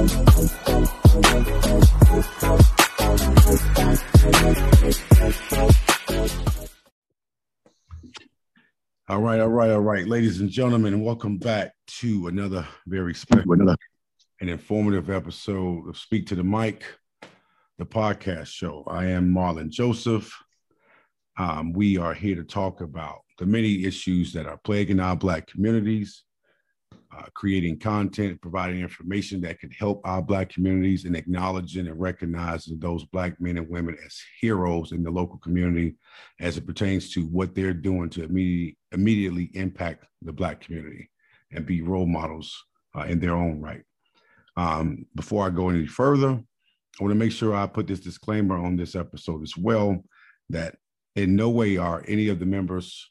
All right, all right, all right, ladies and gentlemen, welcome back to another very special another and informative episode of Speak to the Mic, the podcast show. I am Marlon Joseph. Um, we are here to talk about the many issues that are plaguing our Black communities, uh, creating content, providing information that can help our Black communities, and acknowledging and recognizing those Black men and women as heroes in the local community as it pertains to what they're doing to immediately, immediately impact the Black community and be role models uh, in their own right. Um, before I go any further, I want to make sure I put this disclaimer on this episode as well that in no way are any of the members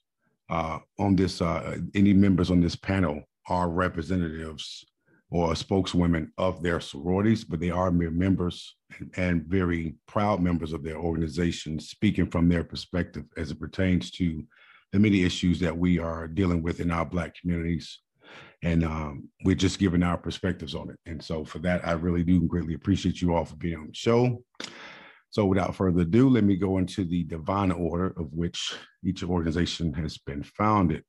uh, on this, uh, any members on this panel are representatives or spokeswomen of their sororities, but they are mere members and, very proud members of their organization, speaking from their perspective as it pertains to the many issues that we are dealing with in our Black communities. And um, we're just giving our perspectives on it. And so, for that, I really do greatly appreciate you all for being on the show. So without further ado, let me go into the divine order of which each organization has been founded.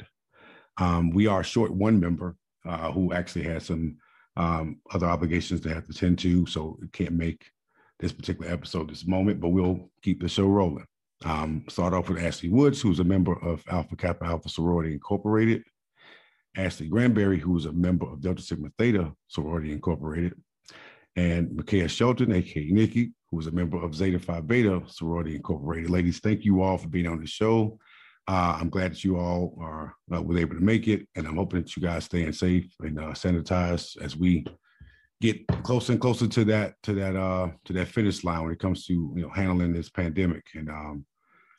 Um, we are short one member uh, who actually has some um, other obligations to have to tend to, so can't make this particular episode this moment, but we'll keep the show rolling. Um, start off with Ashley Woods, who's a member of Alpha Kappa Alpha Sorority Incorporated. Ashley Granberry, who is a member of Delta Sigma Theta Sorority Incorporated. And Micaiah Shelton, aka Nikki, who is a member of Zeta Phi Beta Sorority Incorporated. Ladies, thank you all for being on the show. Uh, I'm glad that you all are uh, were able to make it, and I'm hoping that you guys staying safe and uh, sanitized as we get closer and closer to that to that uh to that finish line when it comes to you know handling this pandemic. And um,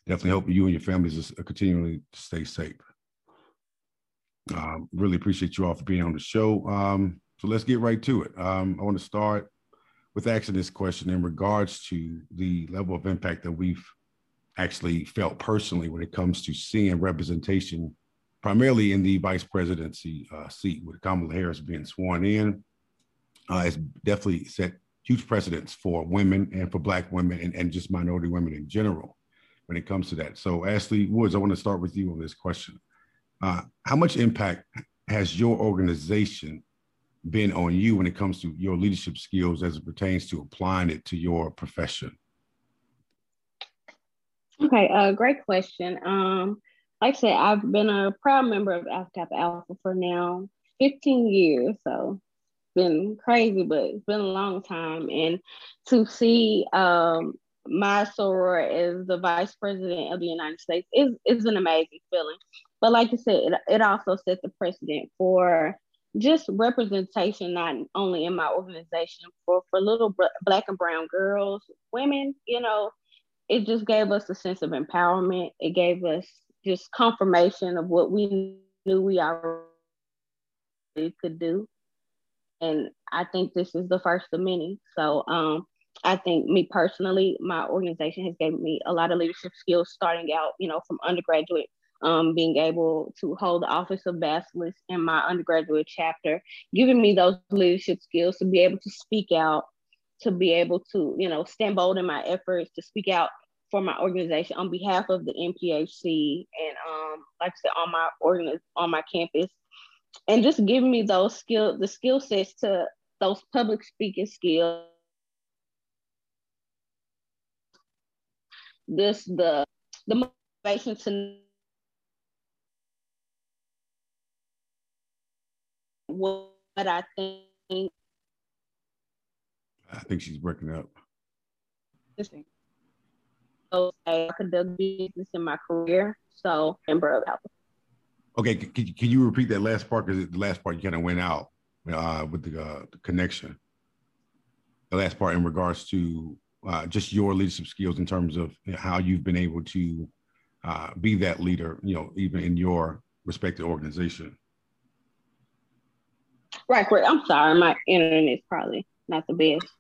definitely hope you and your families continually stay safe. Um, really appreciate you all for being on the show. Um, so let's get right to it. Um, I want to start with asking this question in regards to the level of impact that we've actually felt personally when it comes to seeing representation, primarily in the vice presidency uh, seat, with Kamala Harris being sworn in. Uh, it's definitely set huge precedents for women and for Black women and, and just minority women in general when it comes to that. So, Ashley Woods, I want to start with you on this question. Uh, how much impact has your organization been on you when it comes to your leadership skills as it pertains to applying it to your profession? Okay, uh, great question. Um, like I said, I've been a proud member of Alpha Kappa Alpha for now 15 years. So it's been crazy, but it's been a long time. And to see um, my soror as the vice president of the United States is, is an amazing feeling. But like you said, it, it also set the precedent for just representation, not only in my organization, for for little black and brown girls, women. You know, it just gave us a sense of empowerment. It gave us just confirmation of what we knew we already could do. And I think this is the first of many. So um, I think me personally, my organization has given me a lot of leadership skills starting out, you know, from undergraduate um, being able to hold the office of Basileus in my undergraduate chapter, giving me those leadership skills to be able to speak out, to be able to, you know, stand bold in my efforts to speak out for my organization on behalf of the NPHC and um, like I said, on my organ on my campus, and just giving me those skill the skill sets to those public speaking skills. This the the motivation to what I think. I think she's breaking up. So I conduct business in my career. So member of Alpha. Okay, can, can you repeat that last part? Because the last part you kind of went out uh, with the, uh, the, connection. The last part in regards to uh, just your leadership skills in terms of how you've been able to uh, be that leader, you know, even in your respective organization. Right, right. I'm sorry, my internet is probably not the best.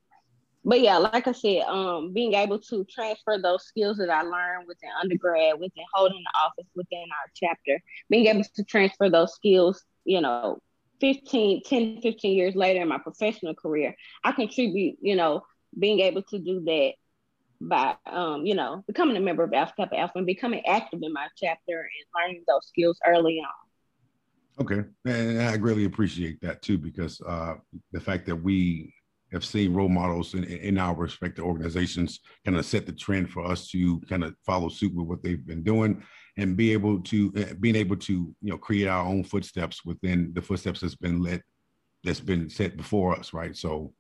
But yeah, like I said, um, being able to transfer those skills that I learned within undergrad, within holding the office within our chapter, being able to transfer those skills, you know, 15, 10, 15 years later in my professional career, I contribute, you know, being able to do that by um, you know, becoming a member of Alpha Kappa Alpha and becoming active in my chapter and learning those skills early on. Okay. And I greatly appreciate that too, because uh, the fact that we have seen role models in, in our respective organizations kind of set the trend for us to kind of follow suit with what they've been doing and be able to uh, being able to you know create our own footsteps within the footsteps that's been led that's been set before us right so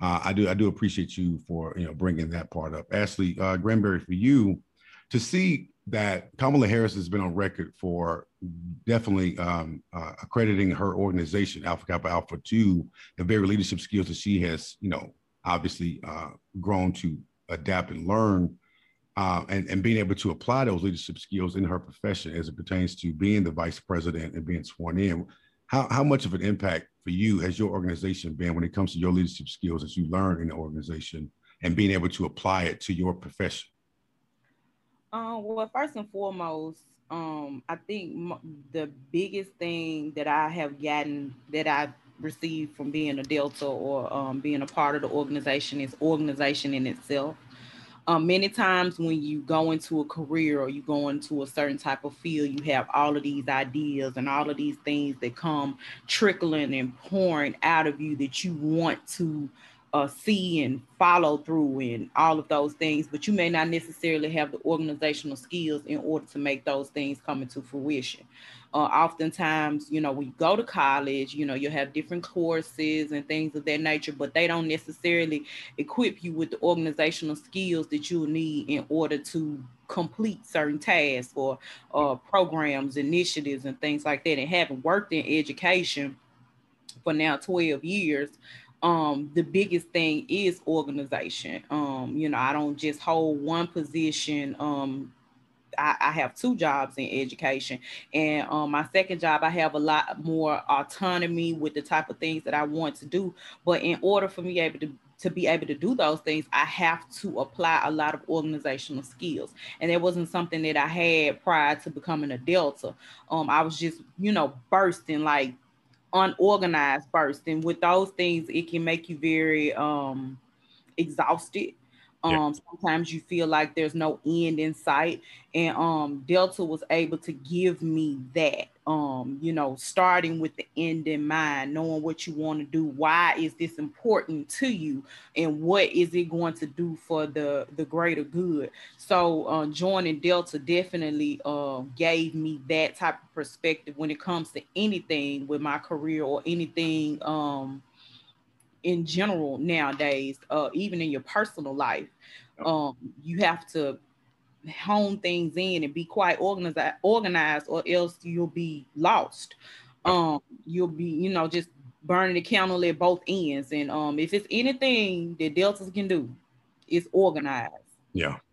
uh, I do I do appreciate you for you know bringing that part up. Ashley uh, Granberry, for you to see that Kamala Harris has been on record for definitely um, uh, accrediting her organization Alpha Kappa Alpha to the very leadership skills that she has you know obviously uh, grown to adapt and learn. Uh, and, and being able to apply those leadership skills in her profession as it pertains to being the vice president and being sworn in. How, how much of an impact for you has your organization been when it comes to your leadership skills that you learn in the organization and being able to apply it to your profession? Um, well, first and foremost, um, I think m- the biggest thing that I have gotten that I've received from being a Delta or um, being a part of the organization is organization in itself. Um, many times when you go into a career or you go into a certain type of field, you have all of these ideas and all of these things that come trickling and pouring out of you that you want to uh, see and follow through and all of those things, but you may not necessarily have the organizational skills in order to make those things come into fruition. Uh, oftentimes, you know, when you go to college, you know, you have different courses and things of that nature, but they don't necessarily equip you with the organizational skills that you'll need in order to complete certain tasks or uh, programs, initiatives, and things like that. And having worked in education for now 12 years, um, the biggest thing is organization. Um, you know, I don't just hold one position um, I, I, have two jobs in education. And um, my second job i have a lot more autonomy with the type of things that i want to do. But in order for me able to to be able to do those things i have to apply a lot of organizational skills. And it wasn't something that i had prior to becoming a delta. Um, i was just you know bursting like unorganized first and with those things it can make you very um exhausted um, yeah. sometimes you feel like there's no end in sight. And um, Delta was able to give me that, um, you know, starting with the end in mind, knowing what you want to do. Why is this important to you? And what is it going to do for the, the greater good? So uh, joining Delta definitely uh, gave me that type of perspective when it comes to anything with my career or anything um, in general nowadays, uh, even in your personal life, um, you have to hone things in and be quite organized, organized, or else you'll be lost. Um, you'll be, you know, just burning the candle at both ends. And um, if it's anything that deltas can do, it's organized. Yeah.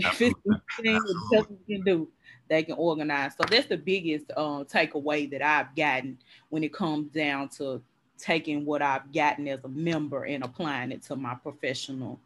If it's anything that deltas can do, they can organize. So that's the biggest uh, takeaway that I've gotten when it comes down to taking what I've gotten as a member and applying it to my professional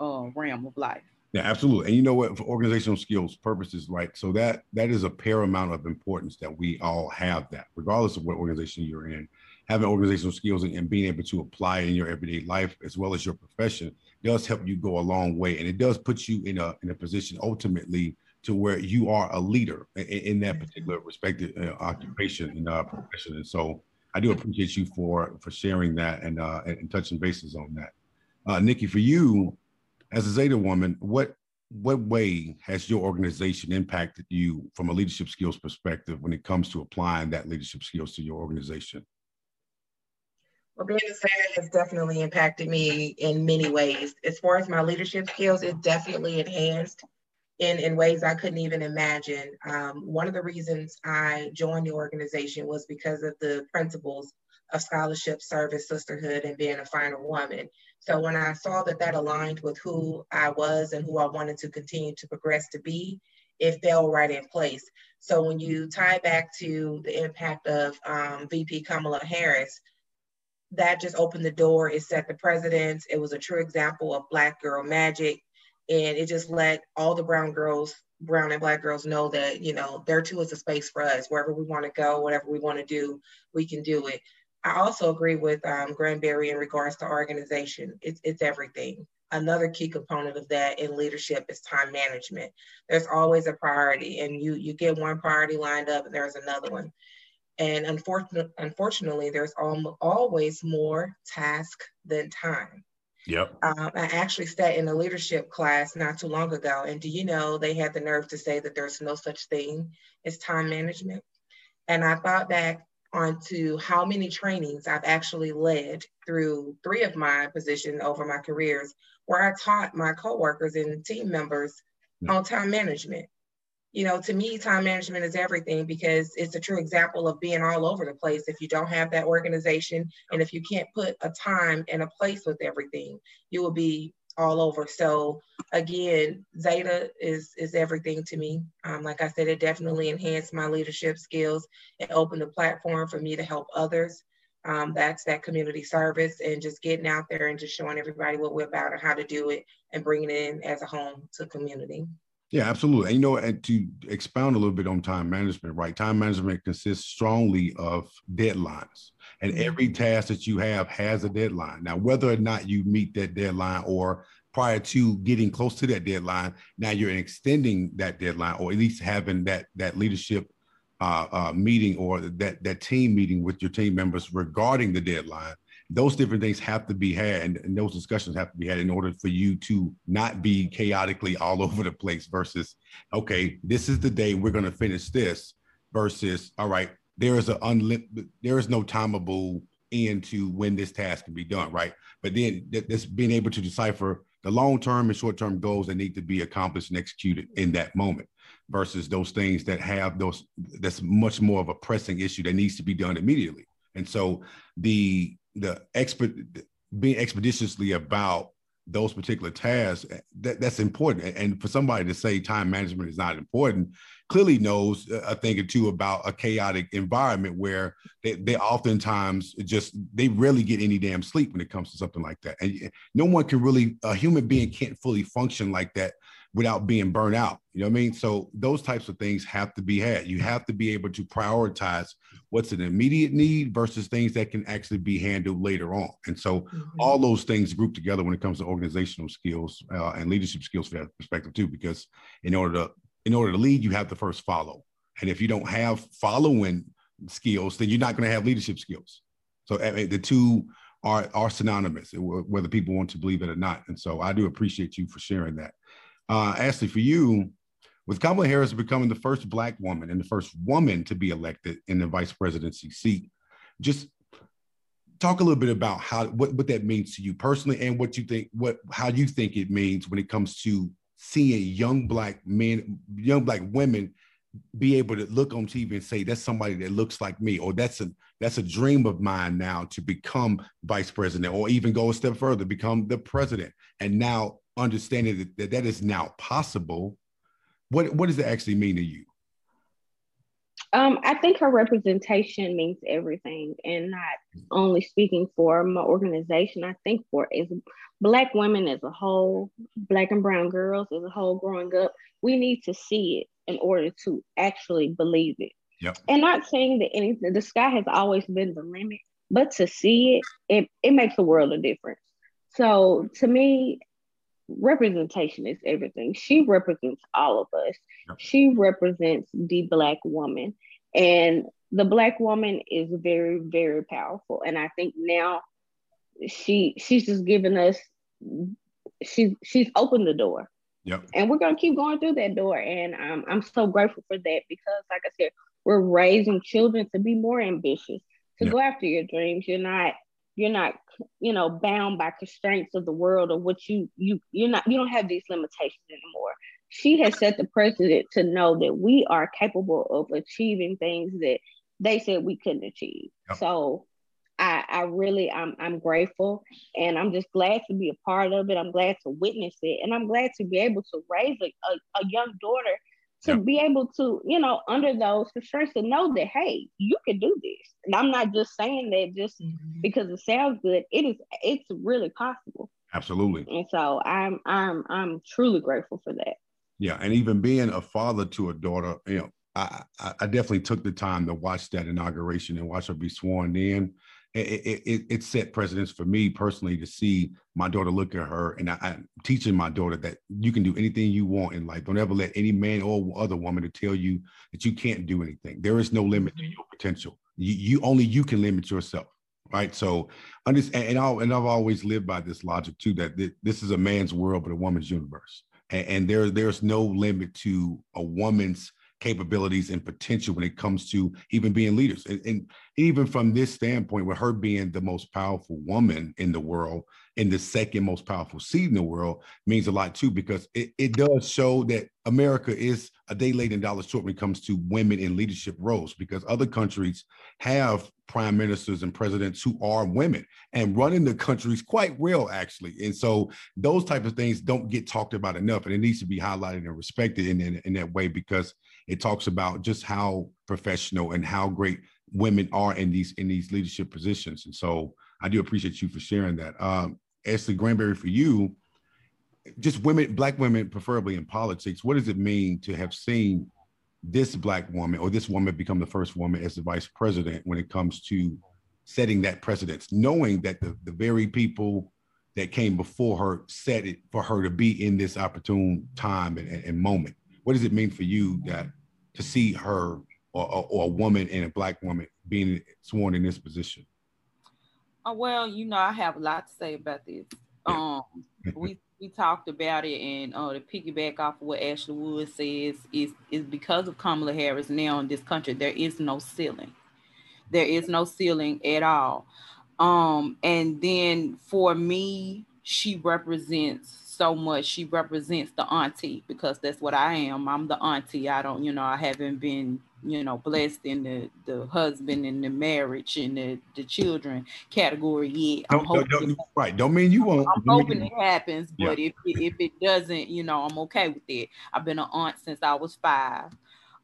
uh, realm of life. Yeah, absolutely. And you know what, for organizational skills purposes, right? So that that is a paramount of importance that we all have that, regardless of what organization you're in. Having organizational skills and, and being able to apply in your everyday life as well as your profession does help you go a long way. And it does put you in a in a position ultimately to where you are a leader in, in that particular respective uh, occupation and uh, profession. And so I do appreciate you for for sharing that and uh, and, touching bases on that. Uh, Nikki, for you as a Zeta woman, what what way has your organization impacted you from a leadership skills perspective when it comes to applying that leadership skills to your organization? Well, being a Zeta has definitely impacted me in many ways. As far as my leadership skills, it definitely enhanced in, in ways I couldn't even imagine. Um, one of the reasons I joined the organization was because of the principles of scholarship, service, sisterhood, and being a finer woman. So when I saw that that aligned with who I was and who I wanted to continue to progress to be, it fell right in place. So when you tie back to the impact of um, VP Kamala Harris, that just opened the door. It set the precedence. It was a true example of Black girl magic and it just let all the brown girls brown and black girls know that you know there too is a space for us wherever we want to go whatever we want to do we can do it I also agree with um, Granberry in regards to organization. It's, it's everything. Another key component of that in leadership is time management. There's always a priority, and you you get one priority lined up, and there's another one. And unfortunately, unfortunately, there's al- always more task than time. Yep. Um, I actually sat in a leadership class not too long ago, and do you know they had the nerve to say that there's no such thing as time management? And I thought back onto how many trainings I've actually led through three of my positions over my careers, where I taught my coworkers and team members on time management you know, to me, time management is everything because it's a true example of being all over the place. If you don't have that organization and if you can't put a time and a place with everything, you will be all over. So again, Zeta is is everything to me. Um, like I said, it definitely enhanced my leadership skills. and opened a platform for me to help others. Um, that's that community service and just getting out there and just showing everybody what we're about and how to do it and bringing it in as a home to community. Yeah, absolutely. And you know, and to expound a little bit on time management, right? Time management consists strongly of deadlines. And mm-hmm. every task that you have has a deadline. Now, whether or not you meet that deadline or prior to getting close to that deadline, now you're extending that deadline or at least having that that leadership uh, uh, meeting or that that team meeting with your team members regarding the deadline those different things have to be had and, and, those discussions have to be had in order for you to not be chaotically all over the place versus okay this is the day we're going to finish this versus all right there is a unlimited there is no timeable end to when this task can be done right? But then this being able to decipher the long-term and short-term goals that need to be accomplished and executed in that moment versus those things that have those that's much more of a pressing issue that needs to be done immediately. And so the the expert being expeditiously about those particular tasks that, that's important. And for somebody to say time management is not important clearly knows a thing or two about a chaotic environment where they, they oftentimes just they rarely get any damn sleep when it comes to something like that. And no one can really a human being can't fully function like that without being burnt out. You know what I mean? So those types of things have to be had. You have to be able to prioritize what's an immediate need versus things that can actually be handled later on. And so mm-hmm. all those things group together when it comes to organizational skills uh, and leadership skills from that perspective too, because in order to in order to lead, you have to first follow. And if you don't have following skills, then you're not going to have leadership skills. So the two are are synonymous, whether people want to believe it or not. And so I do appreciate you for sharing that. Uh, Ashley, for you, with Kamala Harris becoming the first Black woman and the first woman to be elected in the vice presidency seat, just talk a little bit about how what, what that means to you personally and what you think what how you think it means when it comes to seeing young black men young black women be able to look on TV and say that's somebody that looks like me or that's a that's a dream of mine now to become vice president or even go a step further become the president. And now understanding that, that that is now possible, what what does it actually mean to you? Um, I think her representation means everything, and not only speaking for my organization. I think for as Black women as a whole, Black and Brown girls as a whole, growing up, we need to see it in order to actually believe it. Yep. And not saying that anything, the sky has always been the limit, but to see it, it, it makes a world of difference. So to me, representation is everything. She represents all of us. Yep. She represents the black woman. And the black woman is very, very powerful. And I think now she she's just given us she's she's opened the door. Yep. And we're gonna keep going through that door. And I'm I'm so grateful for that because like I said, we're raising children to be more ambitious, to yep. go after your dreams. You're not you're not you know bound by constraints of the world or what you you you're not you don't have these limitations anymore she has set the precedent to know that we are capable of achieving things that they said we couldn't achieve yep. so I, I really I'm I'm grateful and I'm just glad to be a part of it. I'm glad to witness it and I'm glad to be able to raise a, a, a young daughter to yep. be able to, you know, under those constraints to know that, hey, you can do this. And I'm not just saying that just mm-hmm. because it sounds good. It is, it's really possible. Absolutely. And so I'm, I'm, I'm truly grateful for that. Yeah. And even being a father to a daughter, you know, I, I definitely took the time to watch that inauguration and watch her be sworn in. It, it, it, set precedence for me personally to see my daughter look at her and I, am teaching my daughter that you can do anything you want in life. Don't ever let any man or other woman to tell you that you can't do anything. There is no limit to mm-hmm. your potential. You, you only you can limit yourself. Right. So understand and, I, and I've always lived by this logic too, that this is a man's world, but a woman's universe. And, and there, there's no limit to a woman's capabilities and potential when it comes to even being leaders. And, and, even from this standpoint, with her being the most powerful woman in the world and the second most powerful seat in the world means a lot too, because it, it does show that America is a day late and dollar short when it comes to women in leadership roles, because other countries have prime ministers and presidents who are women and running the countries quite well, actually and so those type of things don't get talked about enough and it needs to be highlighted and respected in, in, in that way because it talks about just how professional and how great women are in these in these leadership positions. And so I do appreciate you for sharing that. Um, Ashley Granberry, for you, just women, black women, preferably in politics, what does it mean to have seen this black woman or this woman become the first woman as the vice president when it comes to setting that precedence, knowing that the, the very people that came before her set it for her to be in this opportune time and, and moment? What does it mean for you that to see her or, or, or a woman and a black woman being sworn in this position? Uh, well, you know, I have a lot to say about this. Yeah. Um, we we talked about it, and uh, to piggyback off of what Ashley Wood says is is because of Kamala Harris now in this country, there is no ceiling. There is no ceiling at all. Um, and then for me, she represents so much. She represents the auntie because that's what I am. I'm the auntie. I don't, you know, I haven't been, you know, blessed in the the husband and the marriage and the, the children category yet. I'm don't, don't, it, right. Don't mean you won't. I'm hoping it happens, but yeah. if it, if it doesn't, you know, I'm okay with it. I've been an aunt since I was five.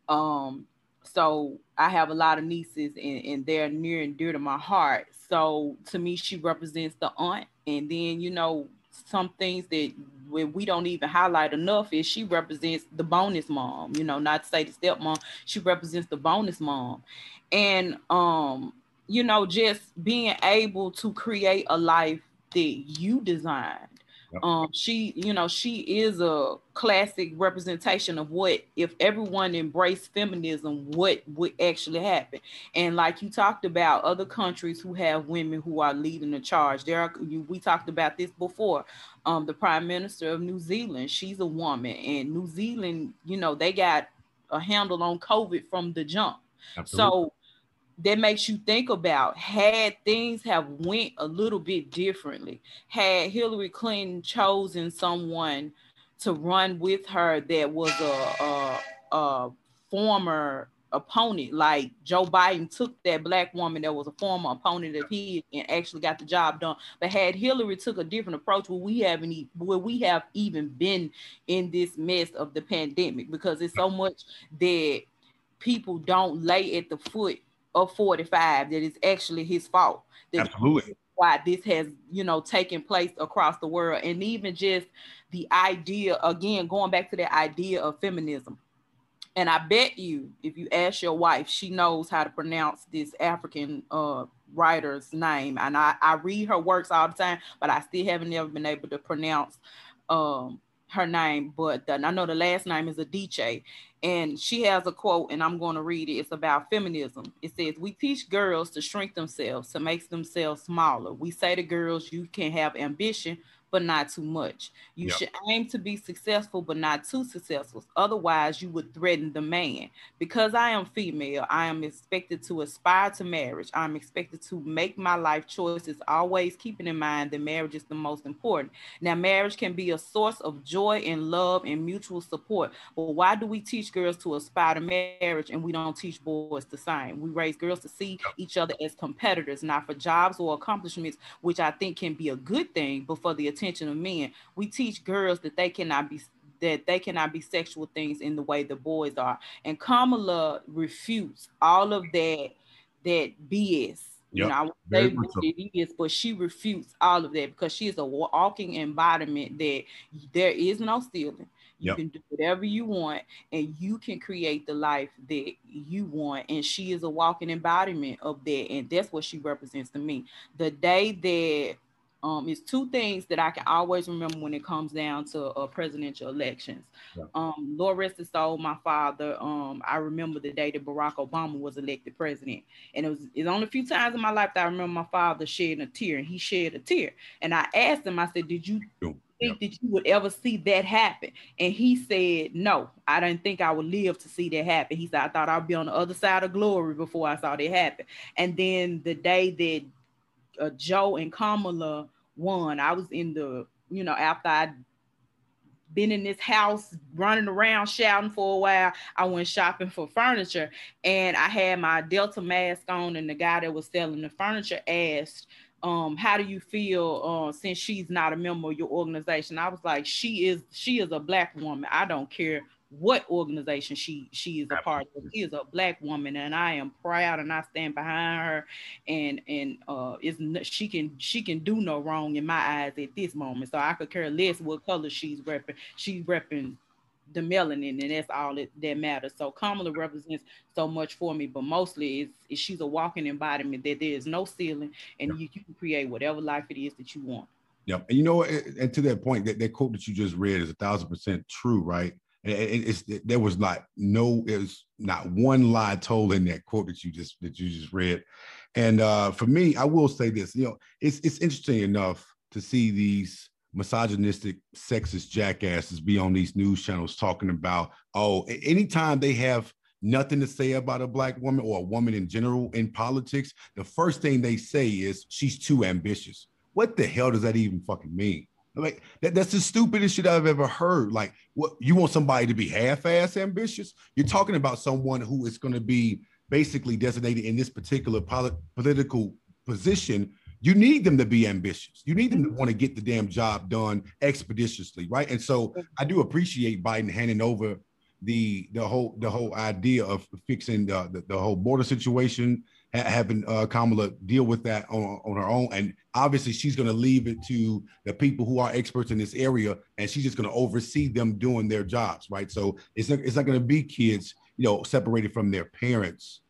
Um, so I have a lot of nieces and, and they're near and dear to my heart. So to me, she represents the aunt. And then, you know, some things that we don't even highlight enough is she represents the bonus mom, you know, not to say the stepmom, she represents the bonus mom. And um, you know, just being able to create a life that you um, she, you know, she is a classic representation of what if everyone embraced feminism, what would actually happen. And like you talked about, other countries who have women who are leading the charge. There are you, we talked about this before. Um, the Prime Minister of New Zealand, she's a woman, and New Zealand, you know, they got a handle on COVID from the jump. Absolutely. So that makes you think about had things have went a little bit differently? Had hillary clinton chosen someone to run with her that was a, a, a former opponent like joe biden took that black woman that was a former opponent of his and actually got the job done. But had hillary took a different approach where we haven't where we have even been in this mess of the pandemic? Because it's so much that people don't lay at the foot of 45 that is actually his fault. Absolutely. Why this has, you know, taken place across the world. And even just the idea, again, going back to that idea of feminism. And I bet you, if you ask your wife, she knows how to pronounce this African uh, writer's name. And I, I read her works all the time, but I still haven't ever been able to pronounce um, her name. But the, I know the last name is Adichie and she has a quote and i'm going to read it. It's about feminism. It says we teach girls to shrink themselves to make themselves smaller. We say to girls you can have ambition but not too much. You yep. should aim to be successful, but not too successful. Otherwise, you would threaten the man. Because I am female, I am expected to aspire to marriage. I'm expected to make my life choices, always keeping in mind that marriage is the most important. Now, marriage can be a source of joy and love and mutual support. But why do we teach girls to aspire to marriage and we don't teach boys the same? We raise girls to see each other as competitors, not for jobs or accomplishments, which I think can be a good thing, but for the attention of men. We teach girls that they cannot be that they cannot be sexual things in the way the boys are. And Kamala refutes all of that that BS. Yep. You know, I won't say what so. it is, but she refutes all of that because she is a walking embodiment that there is no ceiling. You yep. can do whatever you want, and you can create the life that you want. And she is a walking embodiment of that, and that's what she represents to me. The day that um, it's two things that I can always remember when it comes down to uh, presidential elections. Yeah. Um, Lord rest his soul, my father. Um, I remember the day that Barack Obama was elected president, and it was it's only a few times in my life that I remember my father shedding a tear, and he shed a tear. And I asked him, I said, "Did you think that you would ever see that happen?" And he said, "No, I didn't think I would live to see that happen." He said, "I thought I'd be on the other side of glory before I saw that happen." And then the day that uh, Joe and Kamala won. I was in the, you know, after I'd been in this house running around shouting for a while, I went shopping for furniture and I had my Delta mask on. And the guy that was selling the furniture asked, um, how do you feel uh, since she's not a member of your organization? I was like, she is, she is a black woman. I don't care what organization she she is a part of. She is a black woman, and I am proud, and I stand behind her. And and uh, is she can she can do no wrong in my eyes at this moment. So I could care less what color she's repping. She's repping the melanin, and that's all that, that matters. So Kamala represents so much for me, but mostly it's, it's she's a walking embodiment that there is no ceiling, and you, you can create whatever life it is that you want. Yep. And you know, and to that point, that, that quote that you just read is a thousand percent true, right? It's there was not no it was not one lie told in that quote that you just that you just read. And uh for me i will say this you know it's it's interesting enough to see these misogynistic sexist jackasses be on these news channels talking about oh anytime they have nothing to say about a black woman or a woman in general in politics the first thing they say is she's too ambitious. What the hell does that even fucking mean like that, that's the stupidest shit I've ever heard. Like, what you want somebody to be half-ass ambitious? You're talking about someone who is going to be basically designated in this particular polit- political position. You need them to be ambitious. You need them to want to get the damn job done expeditiously, right? And so I do appreciate Biden handing over the the whole the whole idea of fixing the, the, the whole border situation having uh, Kamala deal with that on, on her own. And obviously, she's going to leave it to the people who are experts in this area, and she's just going to oversee them doing their jobs, right? So it's not, it's not going to be kids, you know, separated from their parents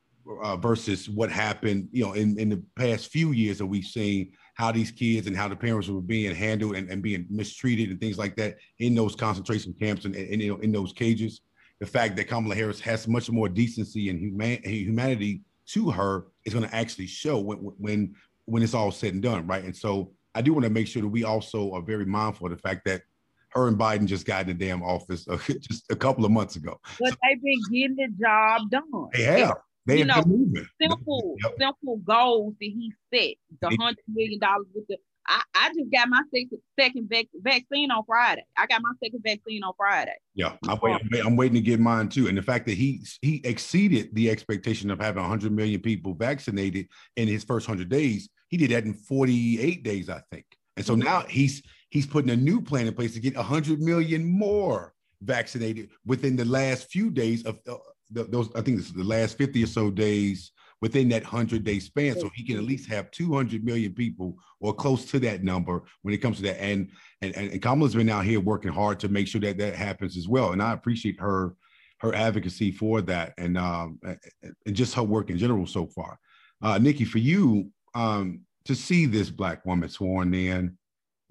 uh, versus what happened, you know, in, in the past few years that we've seen how these kids and how the parents were being handled and, and being mistreated and things like that in those concentration camps and, and, and you know, in those cages. The fact that Kamala Harris has much more decency and human, humanity to her is going to actually show when when when it's all said and done, right? And so I do want to make sure that we also are very mindful of the fact that her and Biden just got in the damn office uh, just a couple of months ago. But so, they've been getting the job done. They have. They you have know, simple, simple goals that he set. The hundred million dollars with the I, I just got my second, second vac- vaccine on Friday. I got my second vaccine on Friday. Yeah, I'm, waiting, I'm waiting to get mine too. And the fact that he he exceeded the expectation of having 100 million people vaccinated in his first 100 days, he did that in 48 days, I think. And so mm-hmm. now he's he's putting a new plan in place to get 100 million more vaccinated within the last few days of uh, those. I think this is the last 50 or so days within that 100 day span. So he can at least have 200 million people or close to that number when it comes to that. And and, and kamala's been out here working hard to make sure that that happens as well. And i appreciate her her advocacy for that and um and just her work in general so far. Uh nikki for you um to see this black woman sworn in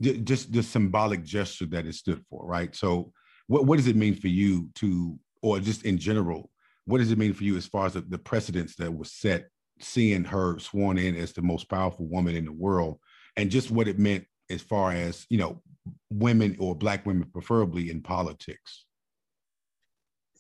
just the symbolic gesture that it stood for right? So what, what does it mean for you to or just in general what does it mean for you as far as the, the precedents that was set, seeing her sworn in as the most powerful woman in the world, and just what it meant as far as you know, women or black women, preferably in politics?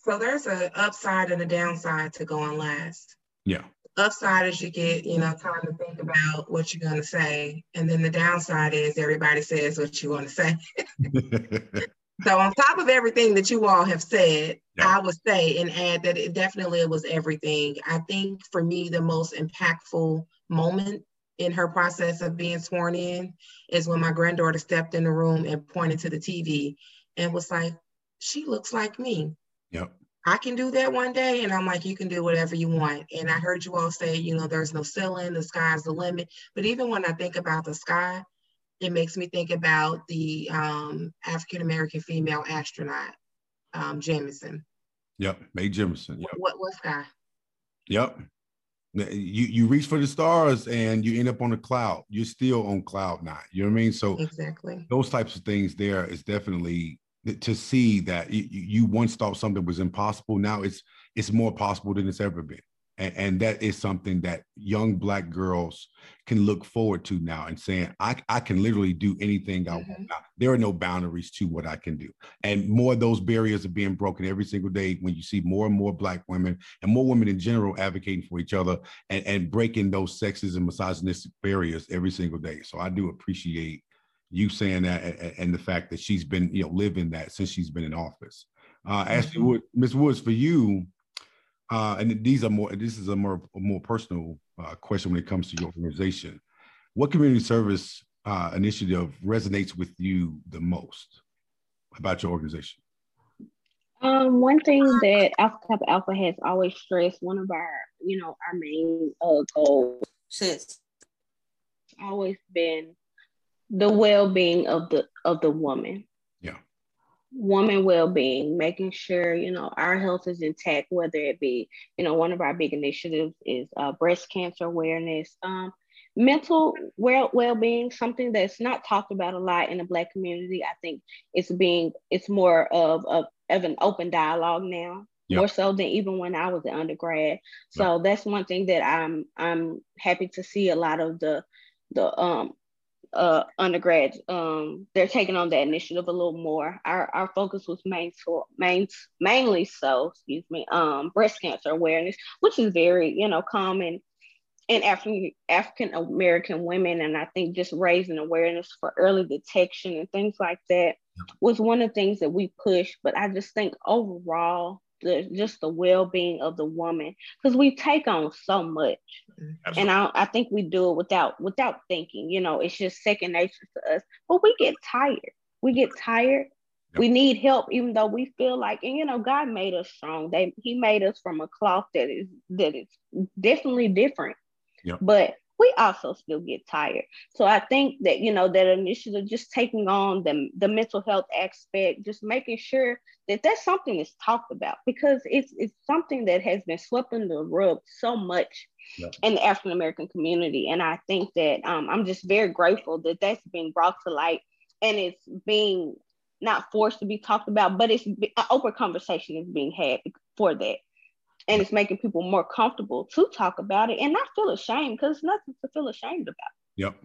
So there's an upside and a downside to going last. Yeah. Upside is you get, you know, time to think about what you're going to say. And then the downside is everybody says what you want to say. So on top of everything that you all have said, yeah. I would say and add that it definitely was everything. I think for me, the most impactful moment in her process of being sworn in is when my granddaughter stepped in the room and pointed to the TV and was like, she looks like me. Yep. I can do that one day. And I'm like, you can do whatever you want. And I heard you all say, you know, there's no ceiling, the sky's the limit. But even when I think about the sky, it makes me think about the um, African American female astronaut um, Jameson. Yep, Mae Jemison. Yep. What what guy? Yep. You you reach for the stars and you end up on a cloud. You're still on cloud nine. You know what I mean? So exactly those types of things there is definitely to see that you, you once thought something was impossible. Now it's it's more possible than it's ever been. And, and, that is something that young black girls can look forward to now and saying, I, I can literally do anything I mm-hmm. want now. There are no boundaries to what I can do. And more of those barriers are being broken every single day when you see more and more black women and more women in general advocating for each other and, and breaking those sexist and misogynistic barriers every single day. So I do appreciate you saying that and, and the fact that she's been, you know, living that since she's been in office. Uh, Ashley mm-hmm. Wood, Ms. Woods, for you, uh, and these are more. This is a more a more personal uh, question when it comes to your organization. What community service uh, initiative resonates with you the most about your organization? Um, one thing that Alpha Kappa Alpha has always stressed, one of our, you know, our main uh, goals since always been the well-being of the of the woman woman well-being making sure you know our health is intact whether it be you know one of our big initiatives is uh, breast cancer awareness um, mental well well-being something that's not talked about a lot in the black community. I think it's being it's more of, of, of an open dialogue now yep. more so than even when i was an undergrad. So that's one thing that i'm i'm happy to see a lot of the the um uh, undergrads, um, they're taking on that initiative a little more. Our, our focus was main, main, mainly so, excuse me, um, breast cancer awareness, which is very, you know, common in African African American women, and I think just raising awareness for early detection and things like that was one of the things that we pushed. But I just think overall, the just the well-being of the woman because we take on so much Absolutely. and I, I think we do it without without thinking you know it's just second nature to us but we get tired we get tired yep. we need help even though we feel like and you know god made us strong they he made us from a cloth that is that is definitely different yep. but we also still get tired. So I think that, you know, that initiative just taking on the, the mental health aspect, just making sure that that's something that's talked about because it's, it's something that has been swept under the rug so much yeah. in the African American community. And I think that um, I'm just very grateful that that's being brought to light and it's being not forced to be talked about, but it's an open conversation is being had for that and it's making people more comfortable to talk about it and not feel ashamed because nothing to feel ashamed about. Yep.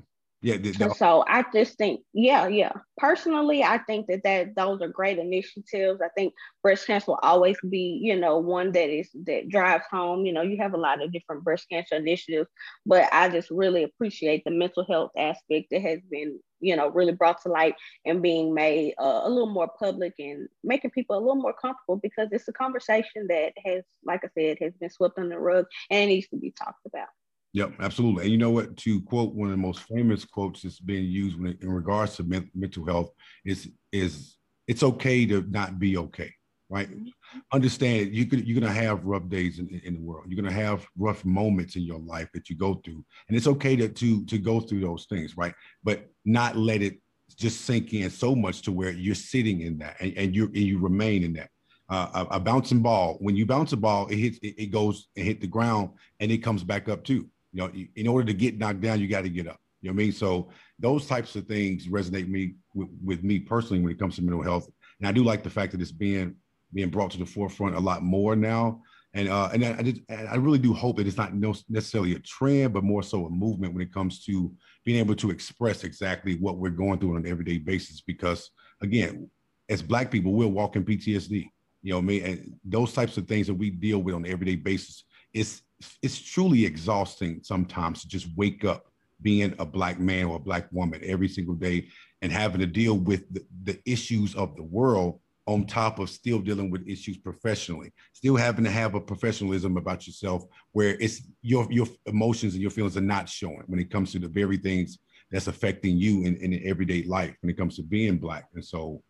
Yeah. so I just think, yeah, yeah. Personally, I think that that those are great initiatives. I think breast cancer will always be, you know, one that is that drives home. You know, you have a lot of different breast cancer initiatives, but I just really appreciate the mental health aspect that has been, you know, really brought to light and being made uh, a little more public and making people a little more comfortable because it's a conversation that has, like I said, has been swept under the rug and needs to be talked about. Yep, absolutely. And you know what? To quote one of the most famous quotes that's being used in regards to men, mental health is is it's okay to not be okay, right? Mm-hmm. Understand you could you're gonna have rough days in, in the world. You're gonna have rough moments in your life that you go through, and it's okay to to to go through those things, right? But not let it just sink in so much to where you're sitting in that and, and you and you remain in that. Uh, a, a, bouncing ball, when you bounce a ball, it hits, it, it goes and hit the ground, and it comes back up too. You know, in order to get knocked down, you got to get up. You know what I mean? So those types of things resonate me with, with, me personally when it comes to mental health. And I do like the fact that it's being being brought to the forefront a lot more now. And uh, and I, I, just, I really do hope that it's not necessarily a trend, but more so a movement when it comes to being able to express exactly what we're going through on an everyday basis. Because again, as Black people, we're walking PTSD. You know what I mean? And those types of things that we deal with on an everyday basis, it's it's truly exhausting sometimes to just wake up being a black man or a black woman every single day and having to deal with the, the issues of the world on top of still dealing with issues professionally, still having to have a professionalism about yourself where it's your your emotions and your feelings are not showing when it comes to the very things that's affecting you in, in everyday life when it comes to being black. And so,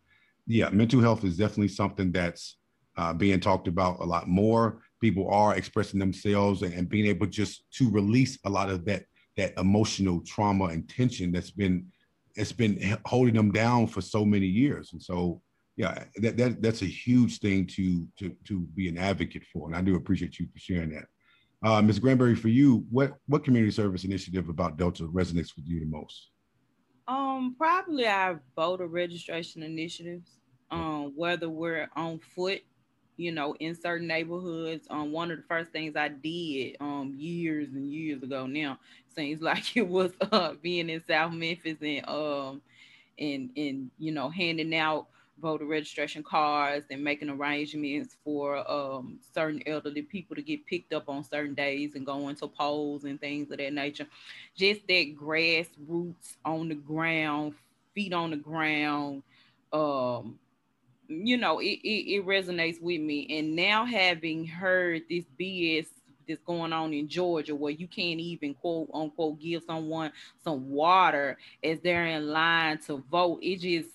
yeah, mental health is definitely something that's uh, being talked about a lot more people are expressing themselves and, and being able just to release a lot of that that emotional trauma and tension that's been it's been holding them down for so many years and so yeah, that, that that's a huge thing to to to be an advocate for, and I do appreciate you for sharing that. Uh, Ms. Granberry, for you, what what community service initiative about Delta resonates with you the most? Um, probably our voter registration initiatives. Um, whether we're on foot, you know, in certain neighborhoods. Um, one of the first things I did um years and years ago now seems like it was uh being in South Memphis and um and and you know handing out voter registration cards and making arrangements for um, certain elderly people to get picked up on certain days and go into polls and things of that nature. Just that grassroots on the ground, feet on the ground. Um, you know, it, it, it resonates with me. And now having heard this BS that's going on in Georgia where you can't even quote unquote give someone some water as they're in line to vote. It just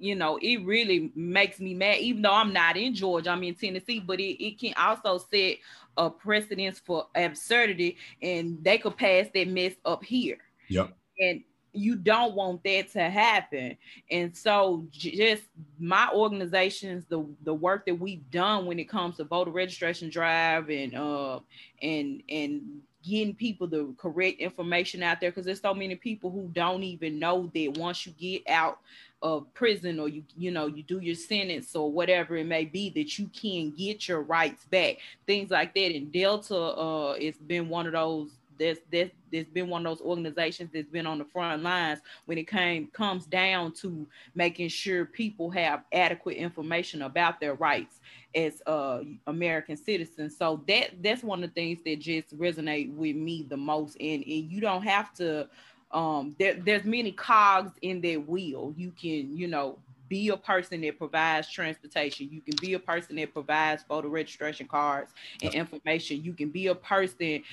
you know, it really makes me mad, even though I'm not in Georgia, I'm in Tennessee, but it, it can also set a precedence for absurdity and they could pass that mess up here. Yep. And you don't want that to happen. And so just my organizations, the the work that we've done when it comes to voter registration drive and uh and and getting people the correct information out there because there's so many people who don't even know that once you get out of prison or you you know you do your sentence or whatever it may be that you can get your rights back things like that and delta uh it's been one of those there's, there's, there's been one of those organizations that's been on the front lines when it came comes down to making sure people have adequate information about their rights as uh, American citizens. So that that's one of the things that just resonate with me the most. And, and you don't have to um there, there's many cogs in that wheel. You can, you know, be a person that provides transportation. You can be a person that provides voter registration cards and information. You can be a person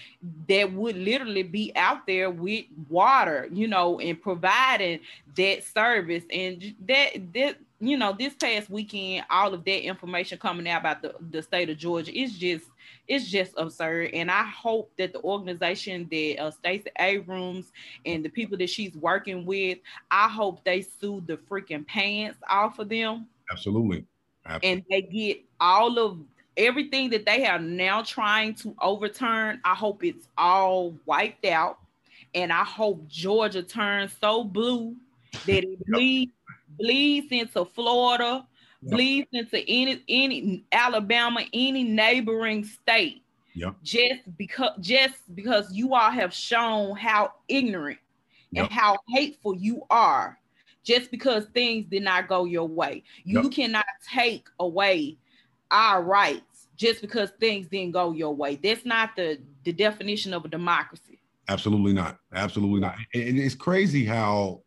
that would literally be out there with water, you know, and providing that service. And that that you know, this past weekend, all of that information coming out about the, the state of Georgia is just it's just absurd. And I hope that the organization that uh, Stacey Abrams and the people that she's working with, I hope they sue the freaking pants off of them. Absolutely. Absolutely. And they get all of everything that they are now trying to overturn. I hope it's all wiped out. And I hope Georgia turns so blue that it bleeds, bleeds into Florida, bleeds into any any Alabama, any neighboring state. Yep. Just because just because you all have shown how ignorant yep. and how hateful you are, just because things did not go your way. You yep. cannot take away our rights just because things didn't go your way. That's not the, the definition of a democracy. Absolutely not. Absolutely not. And it's crazy how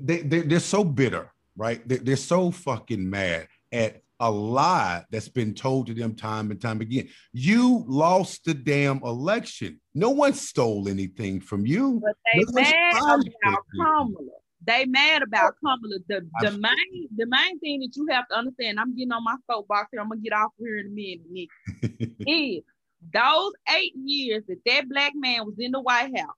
they, they, they're so bitter right? They, they're so fucking mad at a lie that's been told to them time and time again. You lost the damn election. No one stole anything from you. But they no mad about Kamala. They mad about oh, Kamala. The, the main the main thing that you have to understand, I'm getting on my soapbox here. I'm gonna get off here in a minute, is those eight years that that black man was in the White House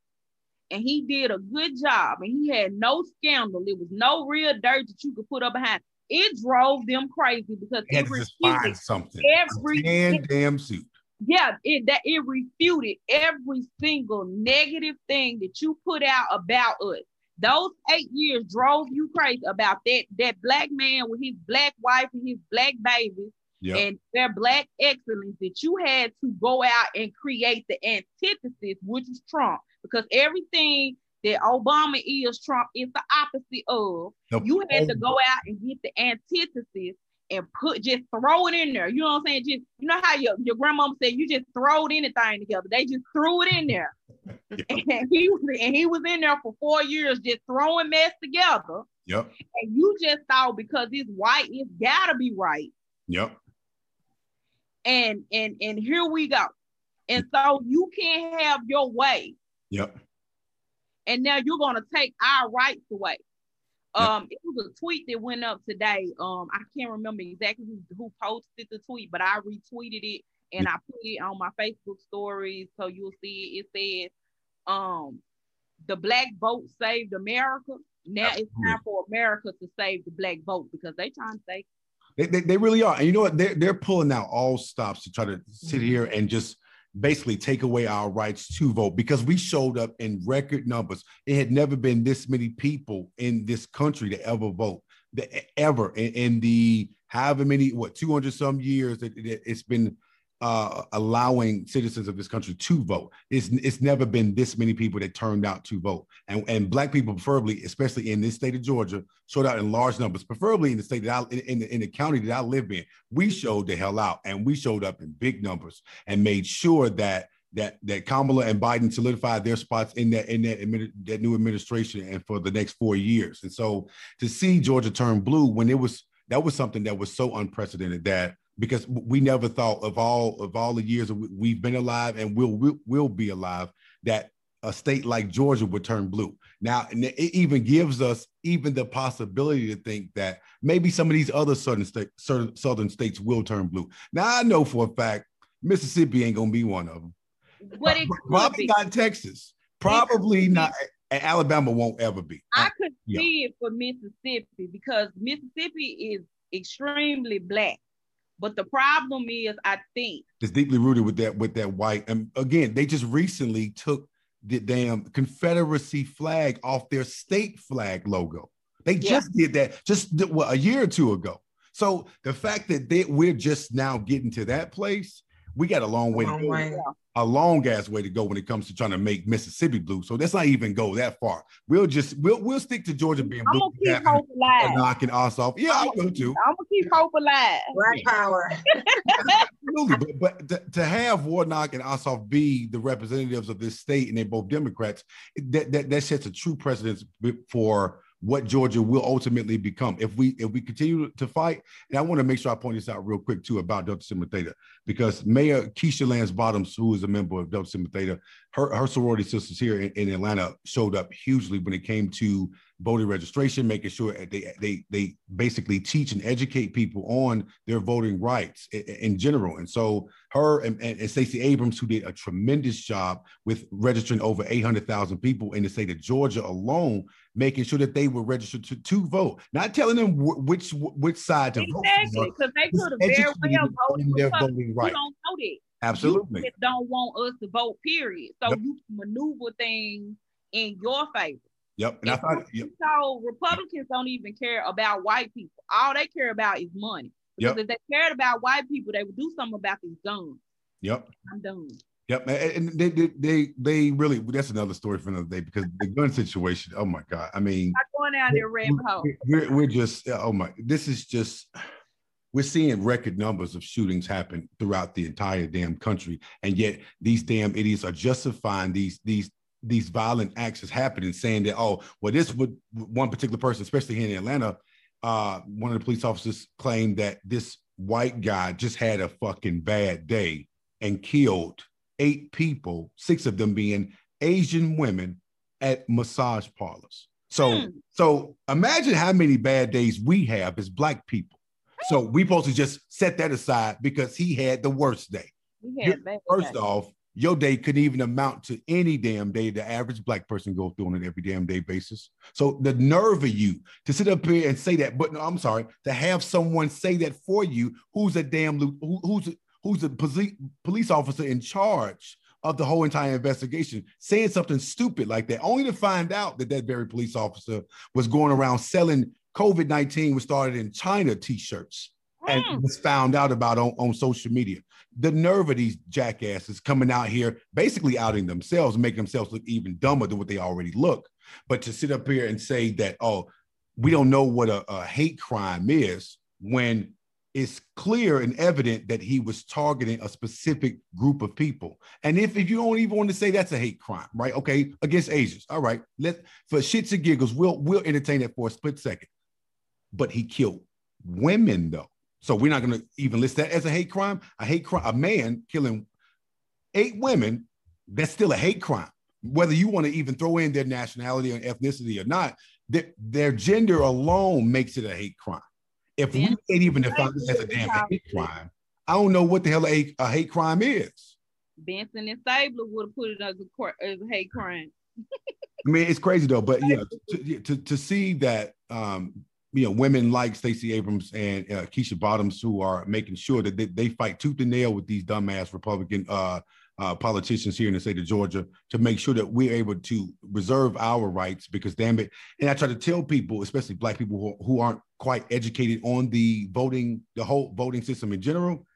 and he did a good job and he had no scandal. It was no real dirt that you could put up behind. It drove them crazy because it refuted something. Every damn, damn suit. Yeah, it that it refuted every single negative thing that you put out about us. Those eight years drove you crazy about that that black man with his black wife and his black babies yep. and their black excellence that you had to go out and create the antithesis, which is Trump because everything that Obama is, Trump is the opposite of. Nope. You had to go out and get the antithesis and put just throw it in there. You know what I'm saying? Just you know how your, your grandmama said you just throw anything together. They just threw it in there. and he was and he was in there for four years just throwing mess together. Yep. And you just thought because it's white, it's gotta be right. Yep. And and and here we go. And so you can't have your way. Yep. And now you're gonna take our rights away. Yep. Um, it was a tweet that went up today. Um, I can't remember exactly who, who posted the tweet, but I retweeted it and yep. I put it on my Facebook stories so you'll see it. It says, um, the black vote saved America. Now Absolutely. it's time for America to save the black vote because they trying to say They, they, they really are. And you know what? They're, they're pulling out all stops to try to sit mm-hmm. here and just basically take away our rights to vote because we showed up in record numbers. It had never been this many people in this country to ever vote, the, ever in, in the however many, what, 200 some years that it, it's been uh, allowing citizens of this country to vote. It's, it's never been this many people that turned out to vote. And, and black people, preferably, especially in this state of Georgia, showed out in large numbers, preferably in the state that I, in, the, in the county that I live in. We showed the hell out and we showed up in big numbers and made sure that that that Kamala and Biden solidified their spots in that in that, that new administration and for the next four years. And so to see Georgia turn blue when it was that was something that was so unprecedented that because we never thought of all of all the years we've been alive and will will, will be alive that a state like Georgia would turn blue. Now, it even gives us even the possibility to think that maybe some of these other southern state, southern states will turn blue. Now, I know for a fact Mississippi ain't gonna be one of them. What uh, it probably not Texas. Probably not. Alabama won't ever be. I uh, could yeah. see it for Mississippi because Mississippi is extremely black. But the problem is, I think it's deeply rooted with that with that white. And again, they just recently took the damn Confederacy flag off their state flag logo. They yeah. just did that just what, a year or two ago. So the fact that they, we're just now getting to that place, we got a long way a long to go. Way a long ass way to go when it comes to trying to make Mississippi blue. So let's not even go that far. We'll just we'll we'll stick to Georgia being I'm blue. Gonna keep hope alive. Knocking us off. Yeah, I'm I will too. I'm gonna keep hope alive. Black power. Absolutely, but, but to, to, have Warnock and Ossoff be the representatives of this state, and they're both Democrats, that that, that sets a true precedence for what Georgia will ultimately become if we if we continue to fight. And I want to make sure I point this out real quick too about Delta Sigma Theta because Mayor Keisha Lance Bottoms, who is a member of Delta Sigma Theta, her, her sorority sisters here in, in Atlanta showed up hugely when it came to voter registration, making sure they they they basically teach and educate people on their voting rights in, in general. And so her and, and, and Stacey Abrams, who did a tremendous job with registering over 800,000 people in the state of Georgia alone, making sure that they were registered to, to vote, not telling them w- which which side to exactly, vote. Exactly, because they could have very well voted their voting right. don't know that. Absolutely. You don't want us to vote, period. So yep. you maneuver things in your favor. Yep. And, and I thought yep. so Republicans don't even care about white people. All they care about is money. Because yep. if they cared about white people, they would do something about these guns. Yep. I'm done. Yep, and they, they they they really that's another story for another day because the gun situation. Oh my god! I mean, not going out there red we're, we're just oh my. This is just we're seeing record numbers of shootings happen throughout the entire damn country, and yet these damn idiots are justifying these these these violent acts as happening, saying that oh well this would one particular person, especially here in Atlanta, uh, one of the police officers claimed that this white guy just had a fucking bad day and killed eight people, six of them being Asian women at massage parlors. So, hmm. so imagine how many bad days we have as black people. So we supposed to just set that aside because he had the worst day. First off, your day couldn't even amount to any damn day the average black person goes through on an every damn day basis. So the nerve of you to sit up here and say that, but no, I'm sorry, to have someone say that for you, who's a damn who, who's who's the police police officer in charge of the whole entire investigation, saying something stupid like that, only to find out that that very police officer was going around selling COVID 19 was started in China t shirts and mm. was found out about on, on social media. The nerve of these jackasses coming out here, basically outing themselves, making themselves look even dumber than what they already look. But to sit up here and say that, oh, we don't know what a, a hate crime is when it's clear and evident that he was targeting a specific group of people. And if, if you don't even want to say that's a hate crime, right? Okay, against Asians. All right. Let for shits and giggles, we'll we'll entertain that for a split second. But he killed women though. So we're not going to even list that as a hate crime. A hate crime, a man killing eight women, that's still a hate crime. Whether you want to even throw in their nationality or ethnicity or not, their gender alone makes it a hate crime. If we can't even define it as a damn hate crime, I don't know what the hell a, a hate crime is. Benson and Stabler would have put it as a, as a hate crime. I mean, it's crazy though, but yeah, to, to, to see that um, you know, women like Stacey Abrams and uh, Keisha Bottoms who are making sure that they, they fight tooth and nail with these dumbass Republican uh, uh, politicians here in the state of Georgia to make sure that we're able to reserve our rights. Because damn it, and I try to tell people, especially Black people who, who aren't quite educated on the voting, the whole voting system in general,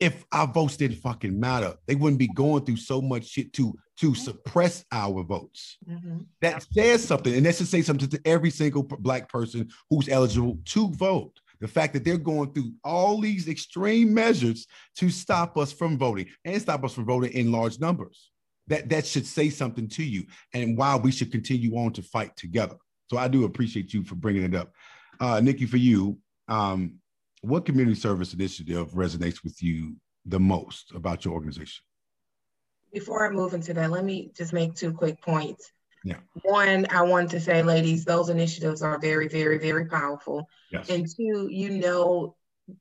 if our votes didn't fucking matter, they wouldn't be going through so much shit to to suppress our votes. Mm-hmm. That says something, and that should say something to every single black person who's eligible to vote. The fact that they're going through all these extreme measures to stop us from voting and stop us from voting in large numbers. That that should say something to you, and why we should continue on to fight together. So I do appreciate you for bringing it up, uh, Nikki. For you, um, what community service initiative resonates with you the most about your organization? Before I move into that, let me just make two quick points. Yeah. One, I wanted to say, ladies, those initiatives are very, very, very powerful. Yes. And two, you know,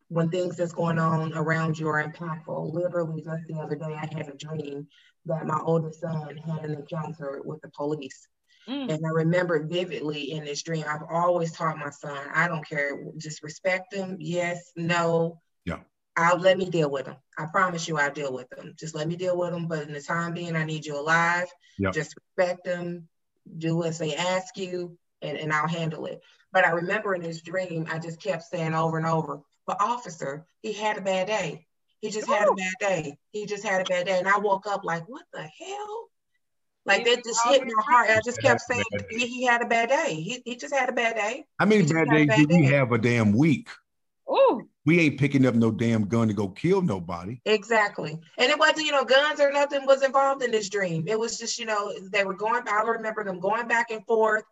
when things that's going on around you are impactful. Literally, just the other day, I had a dream that my oldest son had an encounter with the police. Mm. And I remember vividly in this dream, I've always taught my son, I don't care, just respect them. Yes, no. Yeah. I'll let me deal with them. I promise you I'll deal with them. Just let me deal with them. But in the time being, I need you alive. Yep. Just respect them, do as they ask you, and, and I'll handle it. But I remember in this dream, I just kept saying over and over, but officer, he had a bad day. He just Ooh. had a oh. bad day. He just had a bad day. And I woke up like, what the hell? Like that just hit my heart. I just kept saying he had a bad day. He, he just had a bad day. How many bad days do we have a damn week? Oh, we ain't picking up no damn gun to go kill nobody. Exactly. And it wasn't, you know, guns or nothing was involved in this dream. It was just, you know, they were going, I remember them going back and forth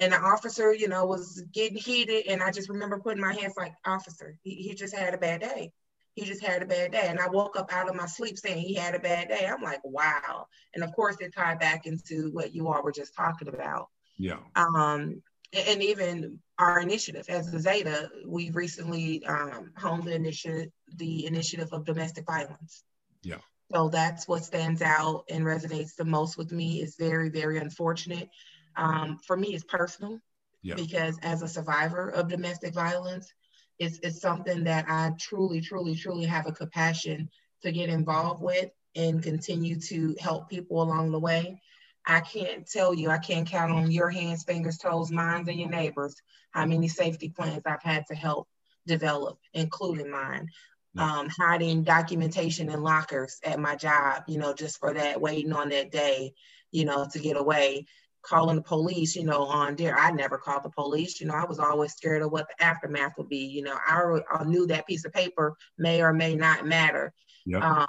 and the officer, you know, was getting heated. And I just remember putting my hands like, officer, he, he just had a bad day he just had a bad day. And I woke up out of my sleep saying he had a bad day. I'm like, wow. And of course, it tied back into what you all were just talking about. Yeah. Um, and even our initiative as the Zeta, we recently um, honed the initiative, the initiative of domestic violence. Yeah. So that's what stands out and resonates the most with me. is very, very unfortunate. Um, for me, it's personal yeah. because as a survivor of domestic violence, it's, it's something that I truly, truly, truly have a compassion to get involved with and continue to help people along the way. I can't tell you, I can't count on your hands, fingers, toes, minds, and your neighbors how many safety plans I've had to help develop, including mine. Um, hiding documentation in lockers at my job, you know, just for that, waiting on that day, you know, to get away calling the police, you know, on there. I never called the police. You know, I was always scared of what the aftermath would be. You know, I, I knew that piece of paper may or may not matter. Yep. Um,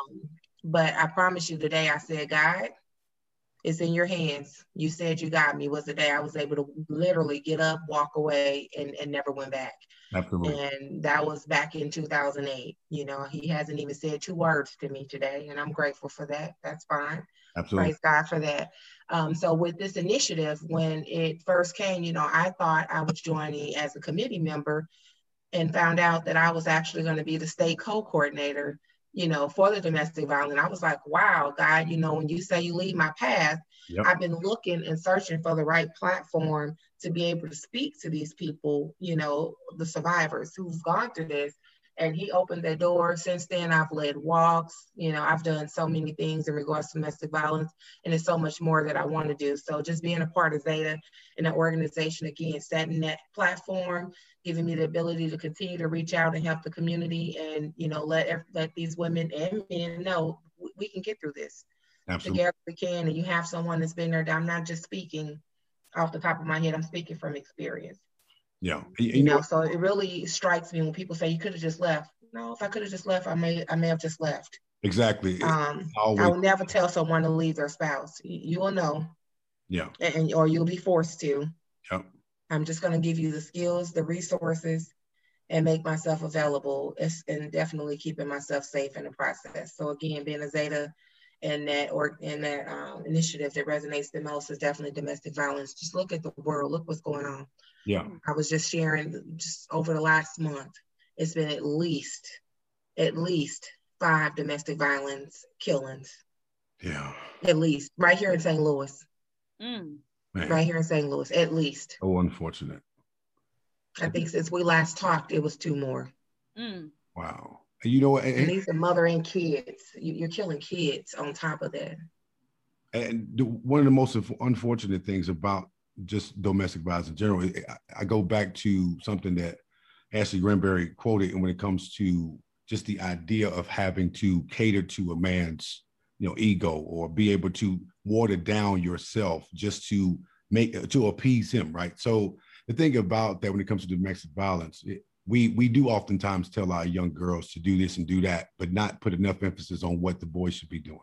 but I promise you today, I said, God, it's in your hands. You said you got me was the day I was able to literally get up, walk away, and, and never went back. Absolutely. And that was back in 2008. You know, he hasn't even said two words to me today, and I'm grateful for that. That's fine. Absolutely. Praise God for that. Um, so with this initiative, when it first came, you know, I thought I was joining as a committee member and found out that I was actually going to be the state co-coordinator, you know, for the domestic violence. I was like, wow, God, you know, when you say you lead my path, yep. I've been looking and searching for the right platform to be able to speak to these people, you know, the survivors who've gone through this and he opened that door. Since then, I've led walks. You know, I've done so many things in regards to domestic violence, and there's so much more that I want to do. So just being a part of Zeta and the organization again, setting that platform, giving me the ability to continue to reach out and help the community, and you know, let let these women and men know we can get through this. Absolutely. Together we can, and you have someone that's been there. I'm not just speaking off the top of my head. I'm speaking from experience. Yeah. You, you know, so it really strikes me when people say you could have just left. No, if I could have just left, I may I may have just left. Exactly. Um, Always. I will never tell someone to leave their spouse. You, you will know. Yeah. And or you'll be forced to. Yep. I'm just going to give you the skills, the resources, and make myself available, it's, and definitely keeping myself safe in the process. So again, being a Zeta and that or in that um, initiative that resonates the most is definitely domestic violence. Just look at the world. Look what's going on. Yeah. I was just sharing just over the last month, it's been at least, at least five domestic violence killings. Yeah. At least right here in St. Louis. Mm. Right here in St. Louis, at least. Oh, unfortunate. I think since we last talked, it was two more. Mm. Wow. You know what? And, and these are mother and kids. You, are killing kids on top of that. And the, one of the most unfortunate things about just domestic violence in general, I, I go back to something that Ashley Granberry quoted, and when it comes to just the idea of having to cater to a man's you know ego or be able to water down yourself just to make to appease him right? So the thing about that when it comes to domestic violence it, we we do oftentimes tell our young girls to do this and do that but not put enough emphasis on what the boys should be doing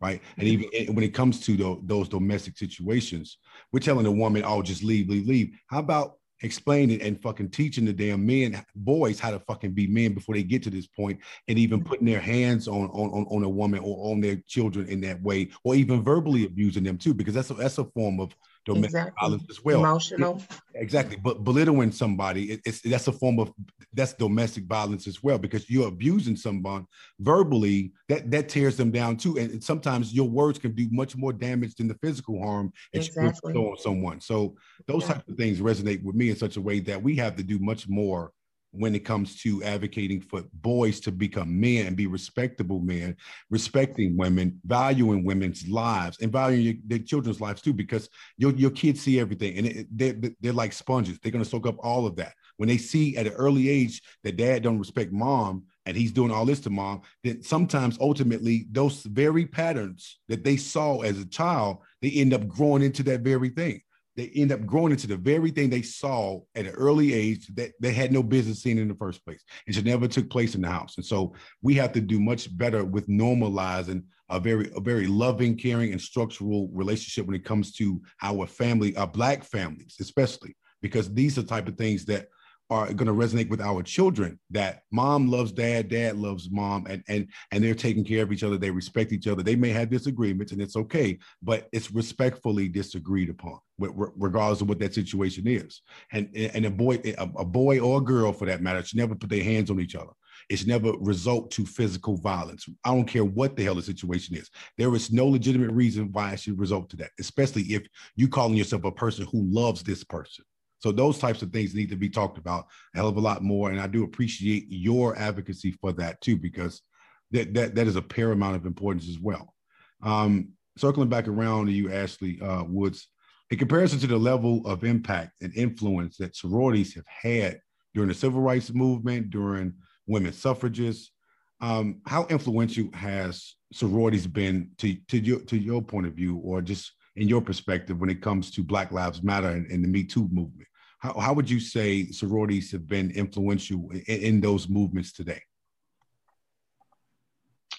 right? And even when it comes to the, those domestic situations we're telling a woman oh just leave leave leave. How about explaining and fucking teaching the damn men, boys, how to fucking be men before they get to this point, and even mm-hmm. putting their hands on on on a woman or on their children in that way, or even verbally abusing them too, because that's a, that's a form of domestic exactly. violence as well. Emotional. Exactly. But belittling somebody, it, it's that's a form of that's domestic violence as well, because you're abusing someone verbally, that that tears them down too. And sometimes your words can do much more damage than the physical harm that exactly. on someone. So those yeah. types of things resonate with me in such a way that we have to do much more when it comes to advocating for boys to become men and be respectable men, respecting women, valuing women's lives, and valuing your, their children's lives too, because your, your kids see everything and it, they're, they're like sponges. They're going to soak up all of that. When they see at an early age that dad don't respect mom and he's doing all this to mom, then sometimes ultimately those very patterns that they saw as a child, they end up growing into that very thing they end up growing into the very thing they saw at an early age that they had no business seeing in the first place. It should never took place in the house. And so we have to do much better with normalizing a very, a very loving, caring, and structural relationship when it comes to our family, our black families, especially because these are the type of things that are going to resonate with our children that mom loves dad dad loves mom and and and they're taking care of each other they respect each other they may have disagreements and it's okay but it's respectfully disagreed upon regardless of what that situation is and and a boy a, boy or a girl for that matter should never put their hands on each other it should never result to physical violence. I don't care what the hell the situation is. There is no legitimate reason why it should result to that, especially if you calling yourself a person who loves this person. So those types of things need to be talked about a hell of a lot more. And I do appreciate your advocacy for that too, because that that, that is a paramount of importance as well. Um, circling back around to you, Ashley uh, Woods, in comparison to the level of impact and influence that sororities have had during the civil rights movement, during women's suffrages, um, how influential has sororities been to, to your to your point of view, or just in your perspective when it comes to Black Lives Matter and, and the Me Too movement? How, how would you say sororities have been influential in, in those movements today?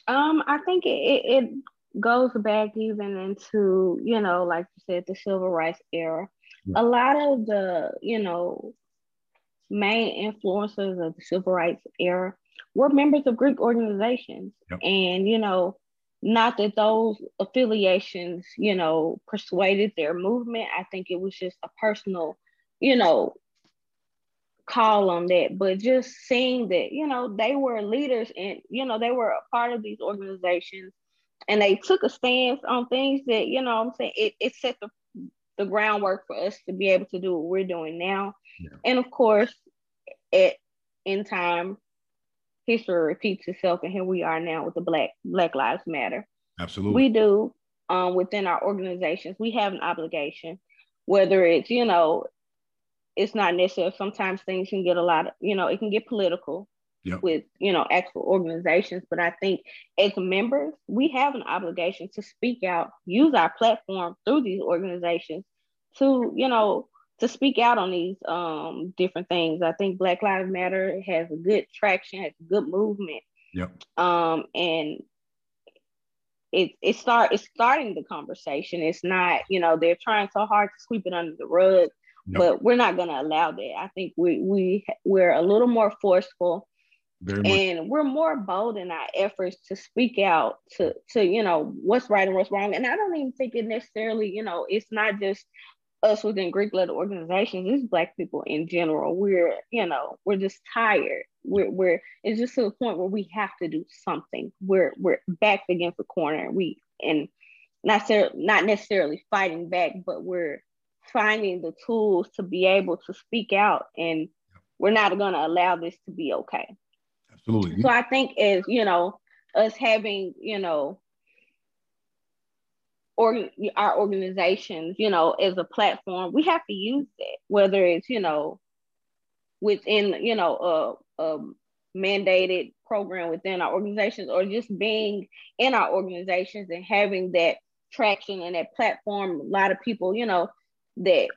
Um, I think it, it, goes back even into, you know, like you said, the civil rights era. Yeah. A lot of the, you know, main influencers of the civil rights era were members of Greek organizations. Yep. And, you know, not that those affiliations, you know, persuaded their movement. I think it was just a personal you know, call on that, but just seeing that, you know, they were leaders and, you know, they were a part of these organizations and they took a stance on things that, you know, I'm saying it, it set the, the groundwork for us to be able to do what we're doing now. Yeah. And of course, at in time, history repeats itself, and here we are now with the Black Black Lives Matter. Absolutely, we do um, within our organizations. We have an obligation, whether it's you know it's not necessary. Sometimes things can get a lot of, you know, it can get political yep. with, you know, actual organizations. But I think as members, we have an obligation to speak out, use our platform through these organizations to, you know, to speak out on these um, different things. I think Black Lives Matter has a good traction, has a good movement. Yep. Um, and it, it start it's starting the conversation. It's not, you know, they're trying so hard to sweep it under the rug but we're not going to allow that. I think we we we're a little more forceful, and we're more bold in our efforts to speak out to to you know what's right and what's wrong. And I don't even think it necessarily you know it's not just us within Greek led organizations. It's Black people in general. We're you know we're just tired. We're we're it's just to the point where we have to do something. We're we're backed against the corner. We and not not necessarily fighting back, but we're finding the tools to be able to speak out and we're not going to allow this to be okay. Absolutely. So I think as you know, us having you know, or our organizations, you know, as a platform, we have to use it Whether it's you know, within you know a, a mandated program within our organizations, or just being in our organizations and having that traction and that platform. A lot of people, you know, that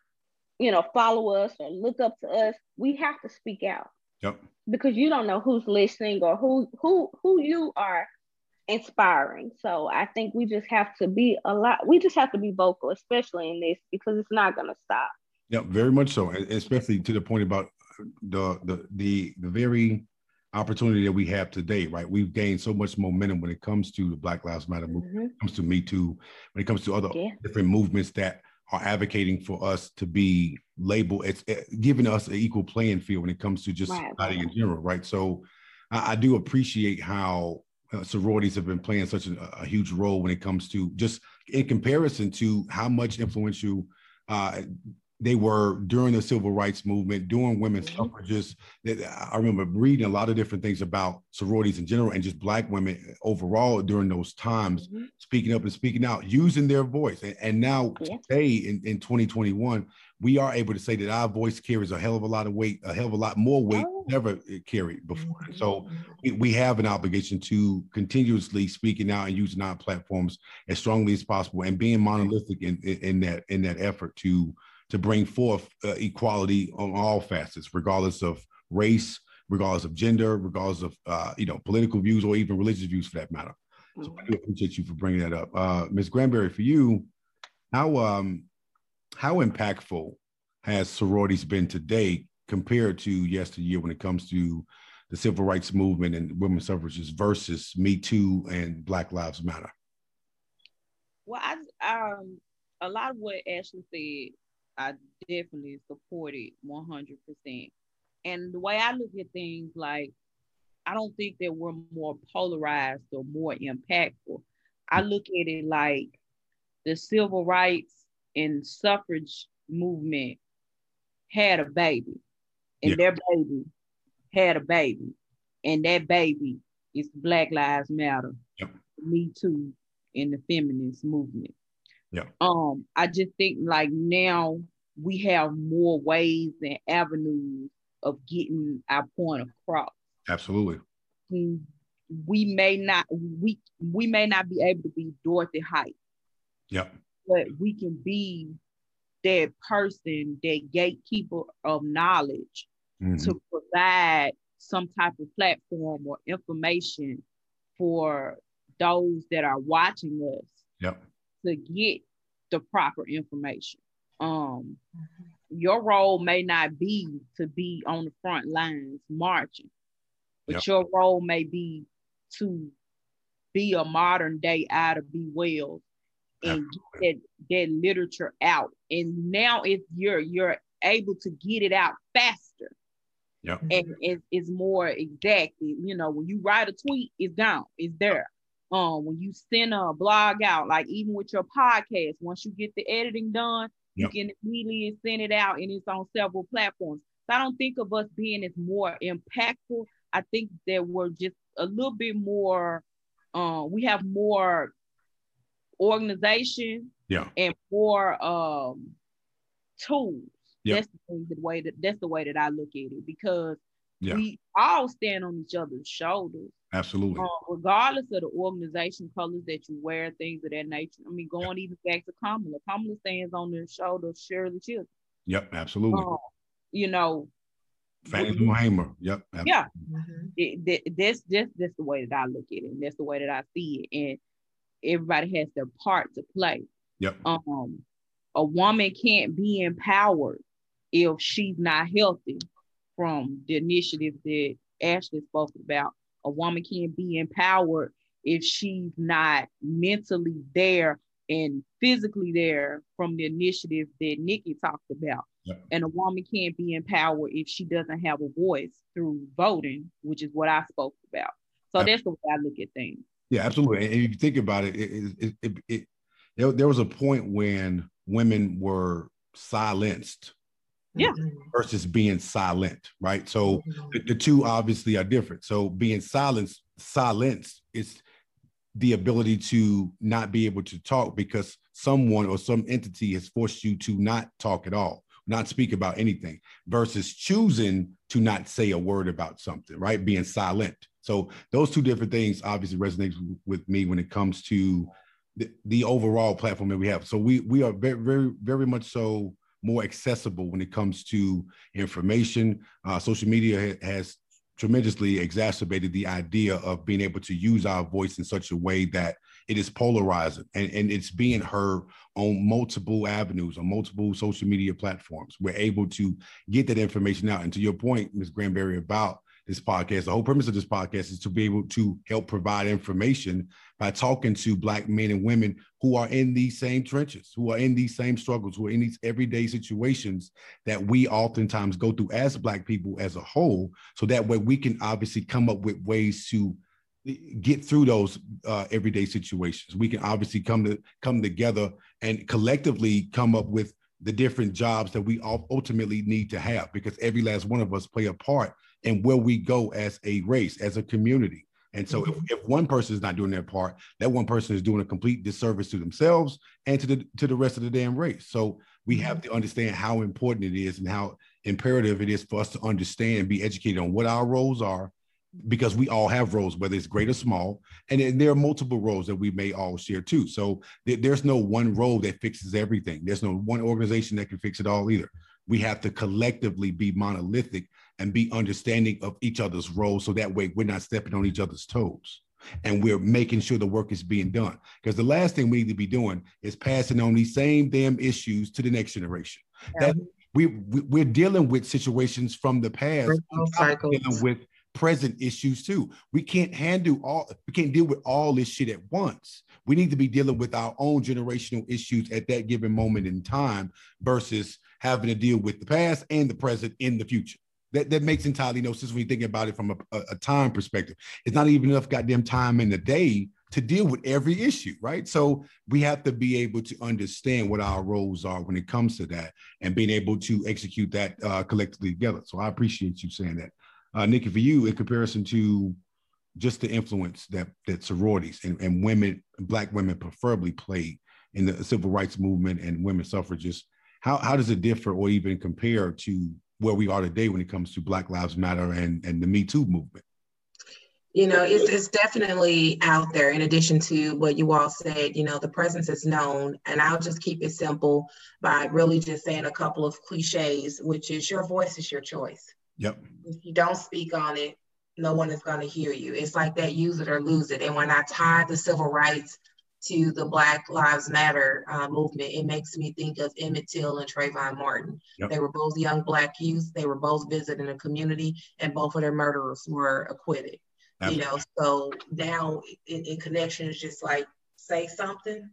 you know follow us or look up to us. We have to speak out. Yep. Because you don't know who's listening or who who who you are inspiring. So I think we just have to be a lot. We just have to be vocal, especially in this, because it's not going to stop. Yeah, very much so, especially to the point about the the the the very opportunity that we have today, right? We've gained so much momentum when it comes to the Black Lives Matter movement, mm-hmm. when it comes to Me Too, when it comes to other yeah. different movements that are advocating for us to be labeled it's giving us an equal playing field when it comes to just right. society in general right so I, I do appreciate how uh, sororities have been playing such a, a, huge role when it comes to just in comparison to how much influential uh, they were during the civil rights movement, during women's mm-hmm. suffrages. I remember reading a lot of different things about sororities in general and just Black women overall during those times, mm-hmm. speaking up and speaking out, using their voice. And, and now, yeah. today in, in 2021, we are able to say that our voice carries a hell of a lot of weight, a hell of a lot more weight oh. never carried before. Mm-hmm. So we, we have an obligation to continuously speaking out and using our platforms as strongly as possible and being monolithic in, in, in that in that effort to to bring forth uh, equality on all facets, regardless of race, regardless of gender, regardless of uh, you know political views or even religious views for that matter. So I do appreciate you for bringing that up, uh, Ms. Granberry. For you, how um, how impactful has sororities been today compared to yesteryear when it comes to the civil rights movement and women's suffrages versus Me Too and Black Lives Matter? Well, I um a lot of what Ashley said I definitely support it 100%. And the way I look at things, like, I don't think that we're more polarized or more impactful. I look at it like the civil rights and suffrage movement had a baby, and yeah. their baby had a baby, and that baby is Black Lives Matter, yep. Me Too, in the feminist movement. Yeah. Um, I just think like now we have more ways and avenues of getting our point across. Absolutely. Mm, we may not we we may not be able to be Dorothy Height. Yep. But we can be that person, that gatekeeper of knowledge mm-hmm. to provide some type of platform or information for those that are watching us yep. To get the proper information. Um, mm-hmm. your role may not be to be on the front lines marching, but yep. your role may be to be a modern day Ida B. Wells and get that, that literature out. And now if you're you're able to get it out faster. Yep. And it, it's more exact. you know, when you write a tweet, it's gone, it's there. Um, when you send a blog out, like even with your podcast, once you get the editing done, Yep. You can immediately send it out and it's on several platforms. So I don't think of us being as more impactful. I think that we're just a little bit more, uh, we have more organization yeah. and more um, tools. Yep. That's the, the way that that's the way that I look at it because yeah. we all stand on each other's shoulders. Absolutely. Uh, regardless of the organization colors that you wear, things of that nature. I mean, going even back to Kamala, Kamala stands on the shoulders of Shirley Chisholm. Yep, absolutely. Uh, you know, Fannie Lou Hamer. Yep. Absolutely. Yeah. Mm-hmm. It, that's just that's the way that I look at it, and that's the way that I see it. And everybody has their part to play. Yep. Um, a woman can't be empowered if she's not healthy from the initiative that Ashley spoke about a woman can't be empowered if she's not mentally there and physically there from the initiative that Nikki talked about. And a woman can't be empowered if she doesn't have a voice through voting, which is what I spoke about. So that's the way I look at things. Yeah, absolutely. And if you think about it, it, it, it, it there, there was a point when women were silenced Yeah. Versus being silent, right? So Mhm. the, the two obviously are different. So being silenced, silence is the ability to not be able to talk because someone or some entity has forced you to not talk at all, not speak about anything, versus choosing to not say a word about something, right? Being silent. So those two different things obviously resonates with me when it comes to the, the overall platform that we have. So we we are very very very much so more accessible when it comes to information. Uh, social media ha- has tremendously exacerbated the idea of being able to use our voice in such a way that it is polarizing and, and it's being heard on multiple avenues, on multiple social media platforms. We're able to get that information out. And to your point, Ms. Granberry, about this podcast, the whole premise of this podcast is to be able to help provide information by talking to Black men and women who are in these same trenches, who are in these same struggles, who are in these everyday situations that we oftentimes go through as Black people as a whole. So that way we can obviously come up with ways to get through those uh, everyday situations. We can obviously come to come together and collectively come up with the different jobs that we all ultimately need to have because every last one of us play a part in where we go as a race, as a community. And so if, mm-hmm. if one person is not doing their part, that one person is doing a complete disservice to themselves and to the to the rest of the damn race. So we mm-hmm. have to understand how important it is and how imperative it is for us to understand and be educated on what our roles are because we all have roles, whether it's great or small, and then there are multiple roles that we may all share too. So th- there's no one role that fixes everything. There's no one organization that can fix it all either. We have to collectively be monolithic and be understanding of each other's roles, so that way we're not stepping on each other's toes, and we're making sure the work is being done. Because the last thing we need to be doing is passing on these same damn issues to the next generation. Yeah. That we, we we're dealing with situations from the past, Those on top of cycles. dealing with present issues too. We can't handle all, we can't deal with all this shit at once. We need to be dealing with our own generational issues at that given moment in time versus having to deal with the past and the present in the future. That, that makes entirely no sense when you think about it from a, a, a time perspective. It's not even enough goddamn time in the day to deal with every issue, right? So we have to be able to understand what our roles are when it comes to that and being able to execute that uh, collectively together. So I appreciate you saying that uh, Nikki, for you, in comparison to just the influence that that sororities and, and women, black women preferably played in the civil rights movement and women suffragists, how, how does it differ or even compare to where we are today when it comes to Black Lives Matter and, and the Me Too movement? You know, it's, it's definitely out there in addition to what you all said, you know, the presence is known. And I'll just keep it simple by really just saying a couple of cliches, which is your voice is your choice. Yep. if you don't speak on it, no one is going to hear you. It's like that use it or lose it. And when I tie the civil rights to the Black Lives Matter uh, movement, it makes me think of Emmett Till and Trayvon Martin. Yep. They were both young Black youth. They were both visiting a community, and both of their murderers were acquitted. You know, so now in, in connection is just like say something,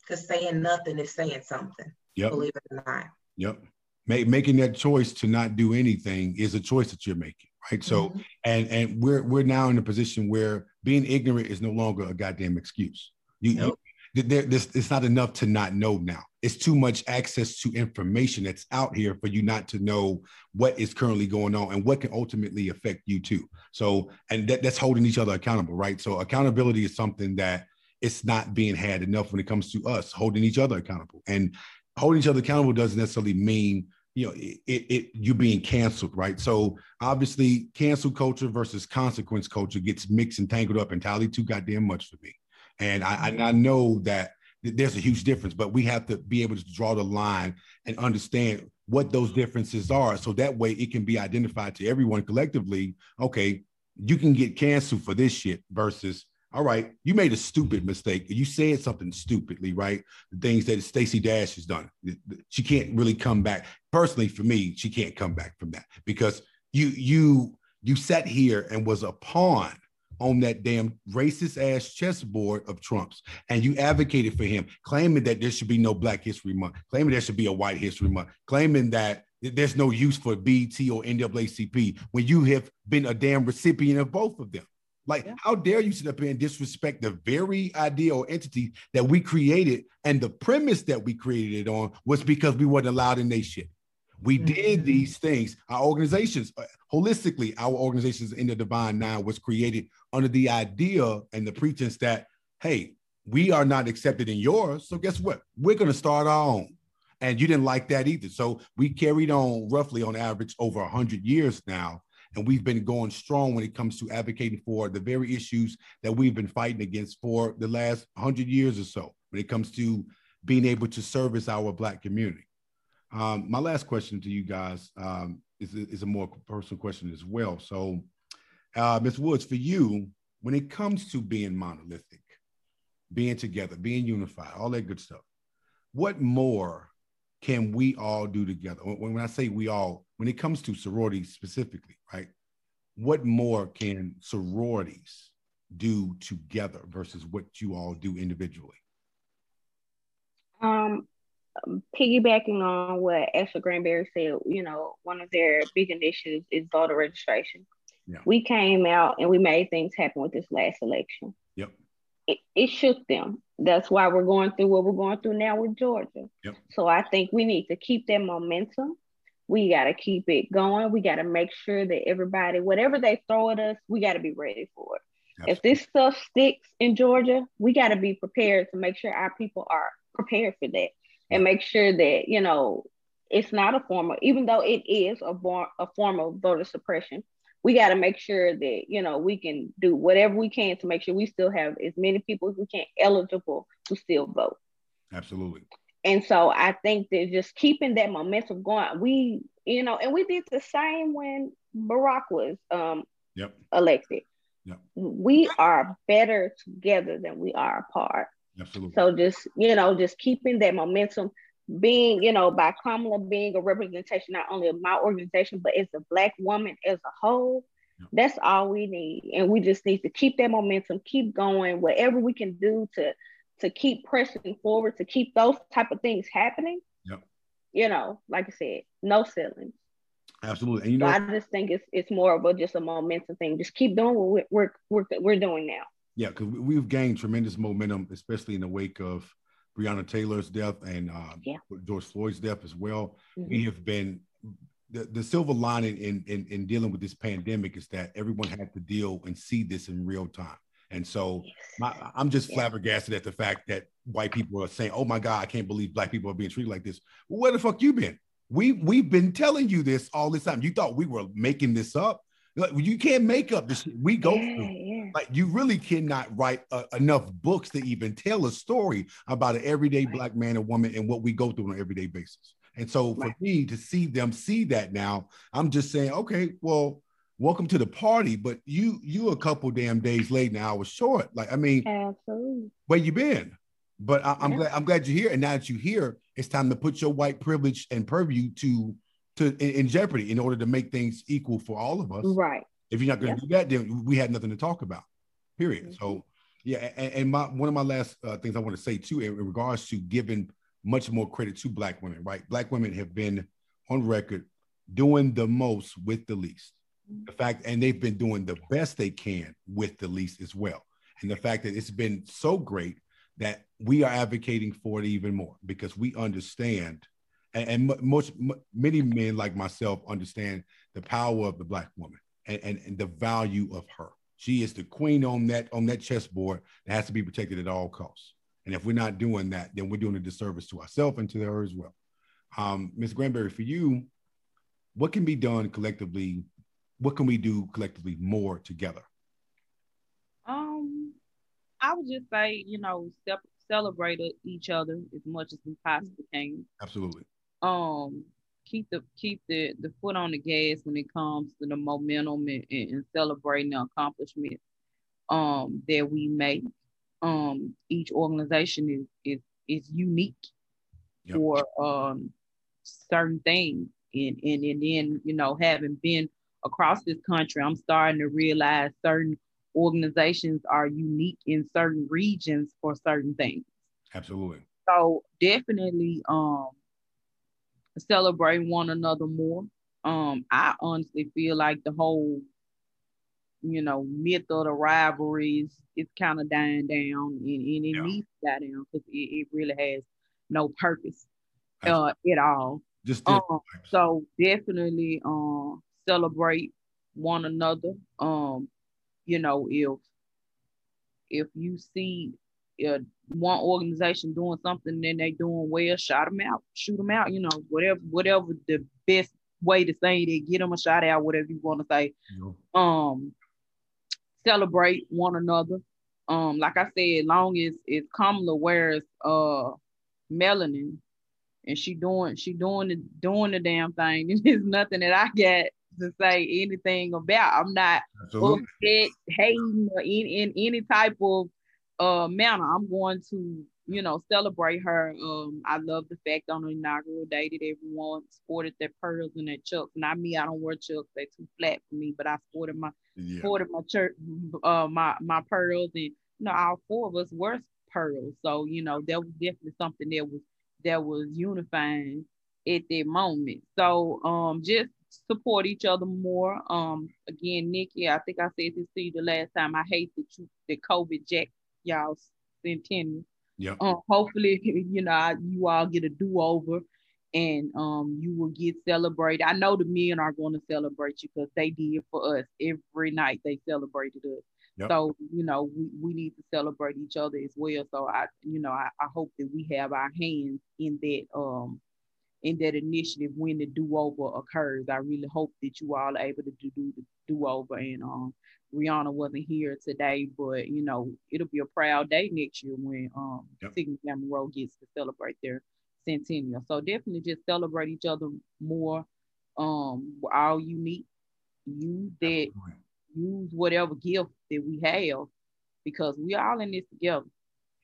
because saying nothing is saying something. Yep. Believe it or not. Yep. Make, making that choice to not do anything is a choice that you're making, right? So, Mhm. and and we're we're now in a position where being ignorant is no longer a goddamn excuse. You, Nope. you there, this it's not enough to not know now. It's too much access to information that's out here for you not to know what is currently going on and what can ultimately affect you too. So, and that, that's holding each other accountable, right? So, accountability is something that it's not being had enough when it comes to us holding each other accountable. And holding each other accountable doesn't necessarily mean you know it, it, you being canceled right so obviously cancel culture versus consequence culture gets mixed and tangled up entirely too goddamn much for me and i i know that there's a huge difference but we have to be able to draw the line and understand what those differences are so that way it can be identified to everyone collectively okay you can get canceled for this shit versus all right, you made a stupid mistake. You said something stupidly, right? The things that Stacey Dash has done. She can't really come back. Personally, for me, she can't come back from that because you you you sat here and was a pawn on that damn racist ass chessboard of Trump's, and you advocated for him, claiming that there should be no Black History Month, claiming there should be a White History Month, claiming that there's no use for BET or NAACP when you have been a damn recipient of both of them. Like, Yeah. how dare you sit up here and disrespect the very idea or entity that we created? And the premise that we created it on was because we weren't allowed in they shit. We mm-hmm. did these things. Our organizations, uh, holistically, our organizations in the Divine Nine was created under the idea and the pretense that, hey, we are not accepted in yours. So guess what? We're going to start our own. And you didn't like that either. So we carried on roughly on average over 100 years now. And we've been going strong when it comes to advocating for the very issues that we've been fighting against for the last 100 years or so when it comes to being able to service our Black community. Um, my last question to you guys um, is, is a more personal question as well. So, uh, Ms. Woods, for you, when it comes to being monolithic, being together, being unified, all that good stuff, what more can we all do together? When, when I say we all, when it comes to sororities specifically, right? What more can sororities do together versus what you all do individually? Um, piggybacking on what Esther Granberry said, you know, one of their big initiatives is voter registration. Yeah. We came out and we made things happen with this last election. Yep. It, it shook them. That's why we're going through what we're going through now with Georgia. Yep. So I think we need to keep that momentum. We got to keep it going. We got to make sure that everybody, whatever they throw at us, we got to be ready for it. Absolutely. If this stuff sticks in Georgia, we got to be prepared to make sure our people are prepared for that and make sure that you know it's not a form of even though it is a, born, a form of voter suppression we got to make sure that you know we can do whatever we can to make sure we still have as many people as we can eligible to still vote absolutely and so i think that just keeping that momentum going we you know and we did the same when barack was um yep. elected yep. we are better together than we are apart Absolutely. So just, you know, just keeping that momentum, being, you know, by Kamala being a representation not only of my organization, but as a black woman as a whole, yeah. that's all we need. And we just need to keep that momentum, keep going, whatever we can do to to keep pressing forward, to keep those type of things happening. Yep. You know, like I said, no ceilings. Absolutely. And you know, so I just think it's it's more of a just a momentum thing. Just keep doing what we're we're, we're doing now. Yeah, because we've gained tremendous momentum, especially in the wake of Breonna Taylor's death and uh, yeah. George Floyd's death as well. Mm-hmm. We have been the, the silver lining in, in, in dealing with this pandemic is that everyone had to deal and see this in real time. And so my, I'm just yeah. flabbergasted at the fact that white people are saying, "Oh my God, I can't believe black people are being treated like this." Well, where the fuck you been? We we've been telling you this all this time. You thought we were making this up? Like, you can't make up this. shit we go yeah, through. Like you really cannot write uh, enough books to even tell a story about an everyday right. black man and woman and what we go through on an everyday basis. And so for right. me to see them see that now, I'm just saying, okay, well, welcome to the party. But you you a couple damn days late now. I was short. Like I mean, absolutely. Where you been? But I, am yeah. glad I'm glad you're here. And now that you're here, it's time to put your white privilege and purview to to in, in, jeopardy in order to make things equal for all of us. Right. If you're not going to do that, then we had nothing to talk about. Period. Mm-hmm. So yeah, and, and, my one of my last uh, things I want to say too, in, in regards to giving much more credit to Black women, right? Black women have been on record doing the most with the least. Mm-hmm. The fact, and they've been doing the best they can with the least as well. And the fact that it's been so great that we are advocating for it even more because we understand and, and most many men like myself understand the power of the black woman and, and, and the value of her. She is the queen on that on that chessboard that has to be protected at all costs. And if we're not doing that, then we're doing a disservice to ourselves and to her as well. Um, Ms. Granberry, for you, what can be done collectively? What can we do collectively more together? Um, I would just say, you know, step, celebrate each other as much as we possibly can. Absolutely um keep the keep the the foot on the gas when it comes to the momentum and, and celebrating the accomplishments um that we make. Um each organization is is is unique yep. for um certain things. And, and and then, you know, having been across this country, I'm starting to realize certain organizations are unique in certain regions for certain things. Absolutely. So definitely um celebrate one another more. Um, I honestly feel like the whole, you know, myth of the rivalries is kind of dying down, and, and it yeah. needs to die down because it, it really has no purpose uh, at all. Just um, so definitely um celebrate one another. Um, you know, if if you see uh, one organization doing something and they doing well, shout them out, shoot them out. You know, whatever whatever the best way to say it, get them a shout out, whatever you want to say. Um, celebrate one another. Um, like I said, long as as Kamala wears uh melanin and she doing she doing the doing the damn thing. There's nothing that I got to say anything about. I'm not Absolutely. upset, hating, or in, in any type of uh manner. I'm going to, you know, celebrate her. Um, I love the fact on the inaugural day that everyone sported their pearls and their chucks. Not me, I don't wear chucks, they're too flat for me, but I sported my yeah. sported my church uh my my pearls and you know all four of us were pearls. So, you know, that was definitely something that was that was unifying at that moment. So um just support each other more. Um again, Nikki, I think I said this to you the last time. I hate that you that COVID jack y'all centennial. Yeah. Um, hopefully, you know, you all get a do-over and um you will get celebrated. I know the men are going to celebrate you because they did for us every night they celebrated us. Yep. So, you know, we, we need to celebrate each other as well. So I, you know, I, I hope that we have our hands in that um in that initiative when the do-over occurs. I really hope that you all are able to do, do the do-over and um Rihanna wasn't here today, but you know, it'll be a proud day next year when um yep. Sigma Gamma Rho gets to celebrate their centennial. So definitely just celebrate each other more. Um, we're all unique. Use that use whatever gift that we have because we all in this together.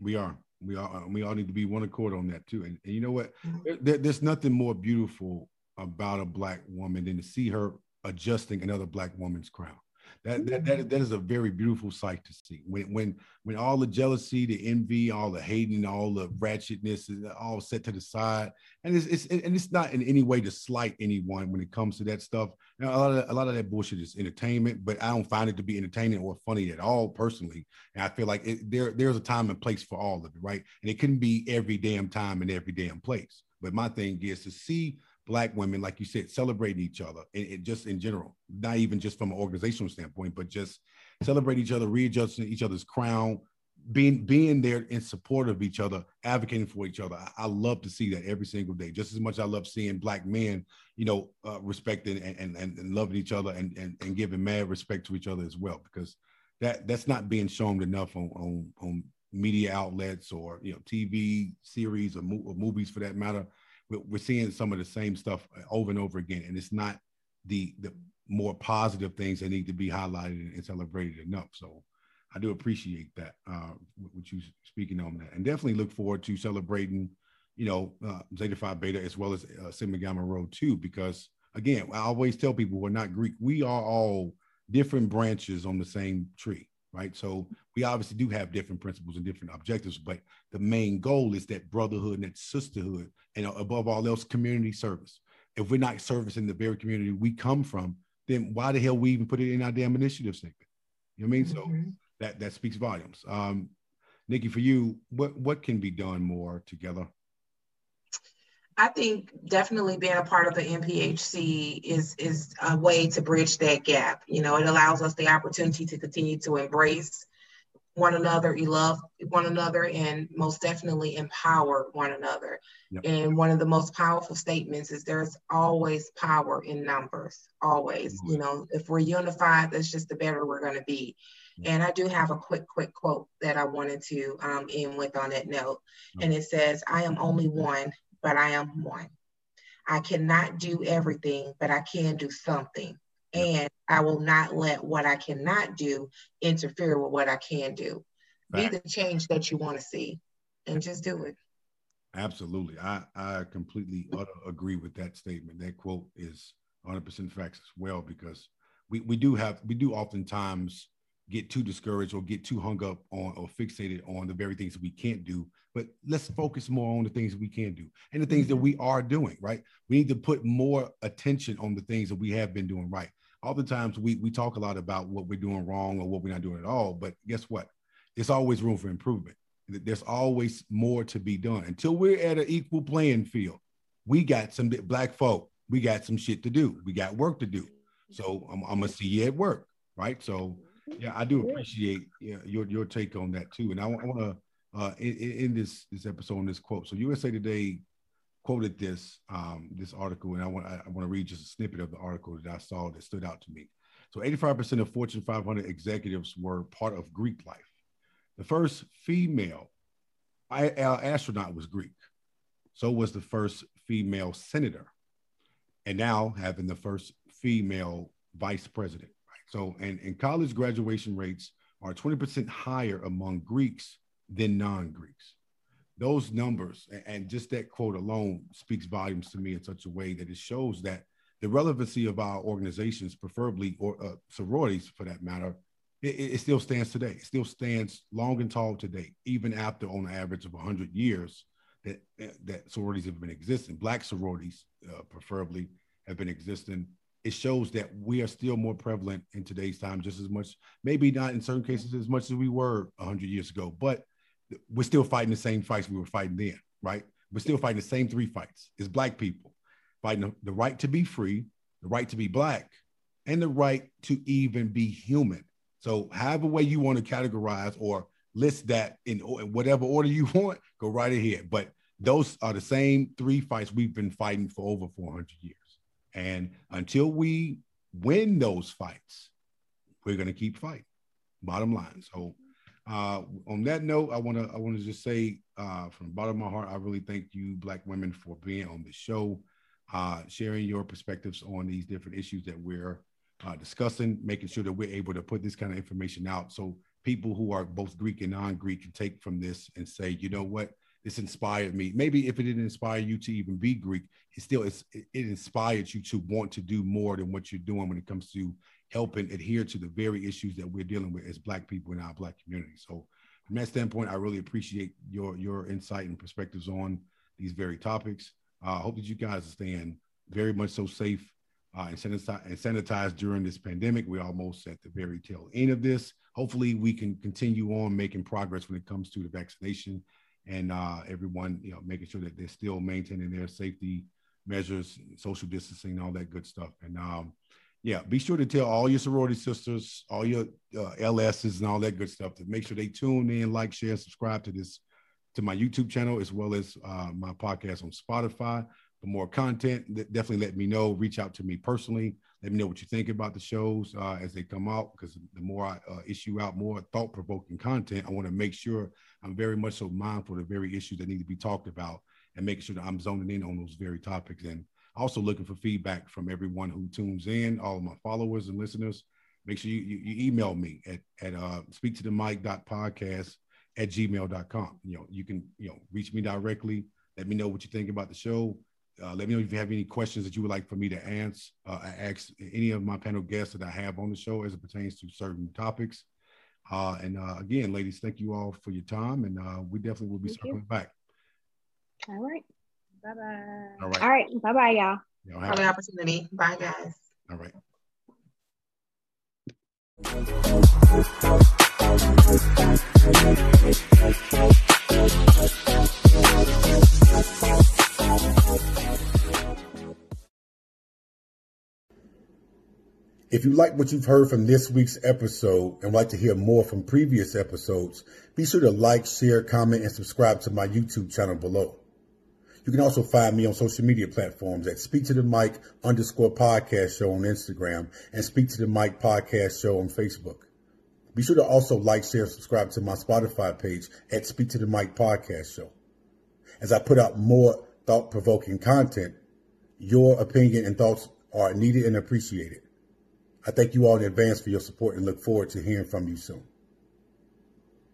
We are. We all uh, we all need to be one accord on that too. And, and you know what? Mm-hmm. There, there's nothing more beautiful about a black woman than to see her adjusting another black woman's crown. That, that, that, mm-hmm. that is a very beautiful sight to see. When when when all the jealousy, the envy, all the hating, all the ratchetness is all set to the side, and it's, it's and it's not in any way to slight anyone when it comes to that stuff. Now, a lot of a lot of that bullshit is entertainment, but I don't find it to be entertaining or funny at all personally. And I feel like it, there there's a time and place for all of it, right? And it couldn't be every damn time and every damn place. But my thing is to see black women, like you said, celebrating each other, and, just in general, not even just from an organizational standpoint, but just celebrate each other, readjusting each other's crown, being being there in support of each other, advocating for each other. I, I, love to see that every single day, just as much I love seeing black men, you know, uh, respecting and, and, and loving each other and, and and giving mad respect to each other as well, because that that's not being shown enough on on, on media outlets or you know TV series or, mo- or movies for that matter we're seeing some of the same stuff over and over again, and it's not the the more positive things that need to be highlighted and celebrated enough. So I do appreciate that, uh, with you speaking on that, and definitely look forward to celebrating, you know, uh, Zeta Phi Beta as well as uh, Sigma Gamma Rho too, because again, I always tell people we're not Greek. We are all different branches on the same tree right? So we obviously do have different principles and different objectives, but the main goal is that brotherhood and that sisterhood, and above all else, community service. If we're not servicing the very community we come from, then why the hell we even put it in our damn initiative statement? You know what I mean? Mm-hmm. So that that speaks volumes. Um, Nikki, for you, what what can be done more together? I think definitely being a part of the NPHC is is a way to bridge that gap. You know, it allows us the opportunity to continue to embrace one another, you love one another, and most definitely empower one another. Yep. And one of the most powerful statements is there's always power in numbers. Always. Mm-hmm. You know, if we're unified, that's just the better we're going to be. And I do have a quick, quick quote that I wanted to um, end with on that note. And it says, I am only one but I am one. I cannot do everything, but I can do something. And I will not let what I cannot do interfere with what I can do. Right. Be the change that you want to see and just do it. Absolutely. I, I completely agree with that statement. That quote is 100% facts as well, because we, we do have, we do oftentimes get too discouraged or get too hung up on or fixated on the very things we can't do. But let's focus more on the things we can do and the things that mm-hmm. we are doing, right? We need to put more attention on the things that we have been doing right. Oftentimes we we talk a lot about what we're doing wrong or what we're not doing at all, but guess what? There's always room for improvement. There's always more to be done until we're at an equal playing field. we got some black folk, we got some shit to do. We got work to do. So I'm, I'm gonna see you at work, right? So yeah, I do appreciate yeah, your your take on that too. And I, I want to uh, in, in, this this episode, on this quote. So USA Today quoted this um, this article, and I want I, I want to read just a snippet of the article that I saw that stood out to me. So 85% of Fortune 500 executives were part of Greek life. The first female astronaut was Greek. So was the first female senator. And now having the first female vice president. So, and, and college graduation rates are 20% higher among Greeks than non Greeks. Those numbers and just that quote alone speaks volumes to me in such a way that it shows that the relevancy of our organizations, preferably or uh, sororities for that matter, it, it, still stands today. It still stands long and tall today, even after on average of 100 years that that sororities have been existing. Black sororities, uh, preferably, have been existing. It shows that we are still more prevalent in today's time, just as much, maybe not in certain cases as much as we were 100 years ago, but we're still fighting the same fights we were fighting then, right? We're still fighting the same three fights. It's black people fighting the right to be free, the right to be black, and the right to even be human. So, however way you want to categorize or list that in whatever order you want, go right ahead. But those are the same three fights we've been fighting for over 400 years. And until we win those fights, we're going to keep fighting. Bottom line. So, uh, on that note, I want to I want to just say uh, from the bottom of my heart, I really thank you, Black women, for being on the show uh, sharing your perspectives on these different issues that we're uh, discussing, making sure that we're able to put this kind of information out so people who are both Greek and non-Greek can take from this and say, you know what, this inspired me. Maybe if it didn't inspire you to even be Greek, it still it inspired you to want to do more than what you're doing when it comes to helping adhere to the very issues that we're dealing with as Black people in our Black community. So from that standpoint, I really appreciate your your insight and perspectives on these very topics. I uh, hope that you guys are staying very much so safe uh, and, sanitized, and sanitized during this pandemic. We're almost at the very tail end of this. Hopefully, we can continue on making progress when it comes to the vaccination and uh, everyone, you know, making sure that they're still maintaining their safety measures, social distancing, all that good stuff. And um, yeah, be sure to tell all your sorority sisters, all your uh, LSs, and all that good stuff to make sure they tune in, like, share, subscribe to this to my YouTube channel as well as uh, my podcast on Spotify. For more content, definitely let me know. Reach out to me personally. Let me know what you think about the shows uh, as they come out. Because the more I uh, issue out more thought provoking content, I want to make sure I'm very much so mindful of the very issues that need to be talked about and making sure that I'm zoning in on those very topics. And also looking for feedback from everyone who tunes in, all of my followers and listeners. Make sure you, you, you email me at, at uh, speak to the mic.podcast at gmail.com. You know, you can, you know, reach me directly. Let me know what you think about the show. Uh, let me know if you have any questions that you would like for me to answer. Uh, ask any of my panel guests that I have on the show as it pertains to certain topics. Uh, and uh, again, ladies, thank you all for your time, and uh, we definitely will be thank circling you. back. All right. Bye bye. All right. All right. Bye bye, y'all. y'all have an opportunity. Bye, guys. All right. If you like what you've heard from this week's episode and would like to hear more from previous episodes, be sure to like, share, comment, and subscribe to my YouTube channel below. You can also find me on social media platforms at Speak to the Mic underscore podcast show on Instagram and Speak to the Mic podcast show on Facebook. Be sure to also like, share, subscribe to my Spotify page at Speak to the Mic Podcast Show. As I put out more thought provoking content, your opinion and thoughts are needed and appreciated. I thank you all in advance for your support and look forward to hearing from you soon.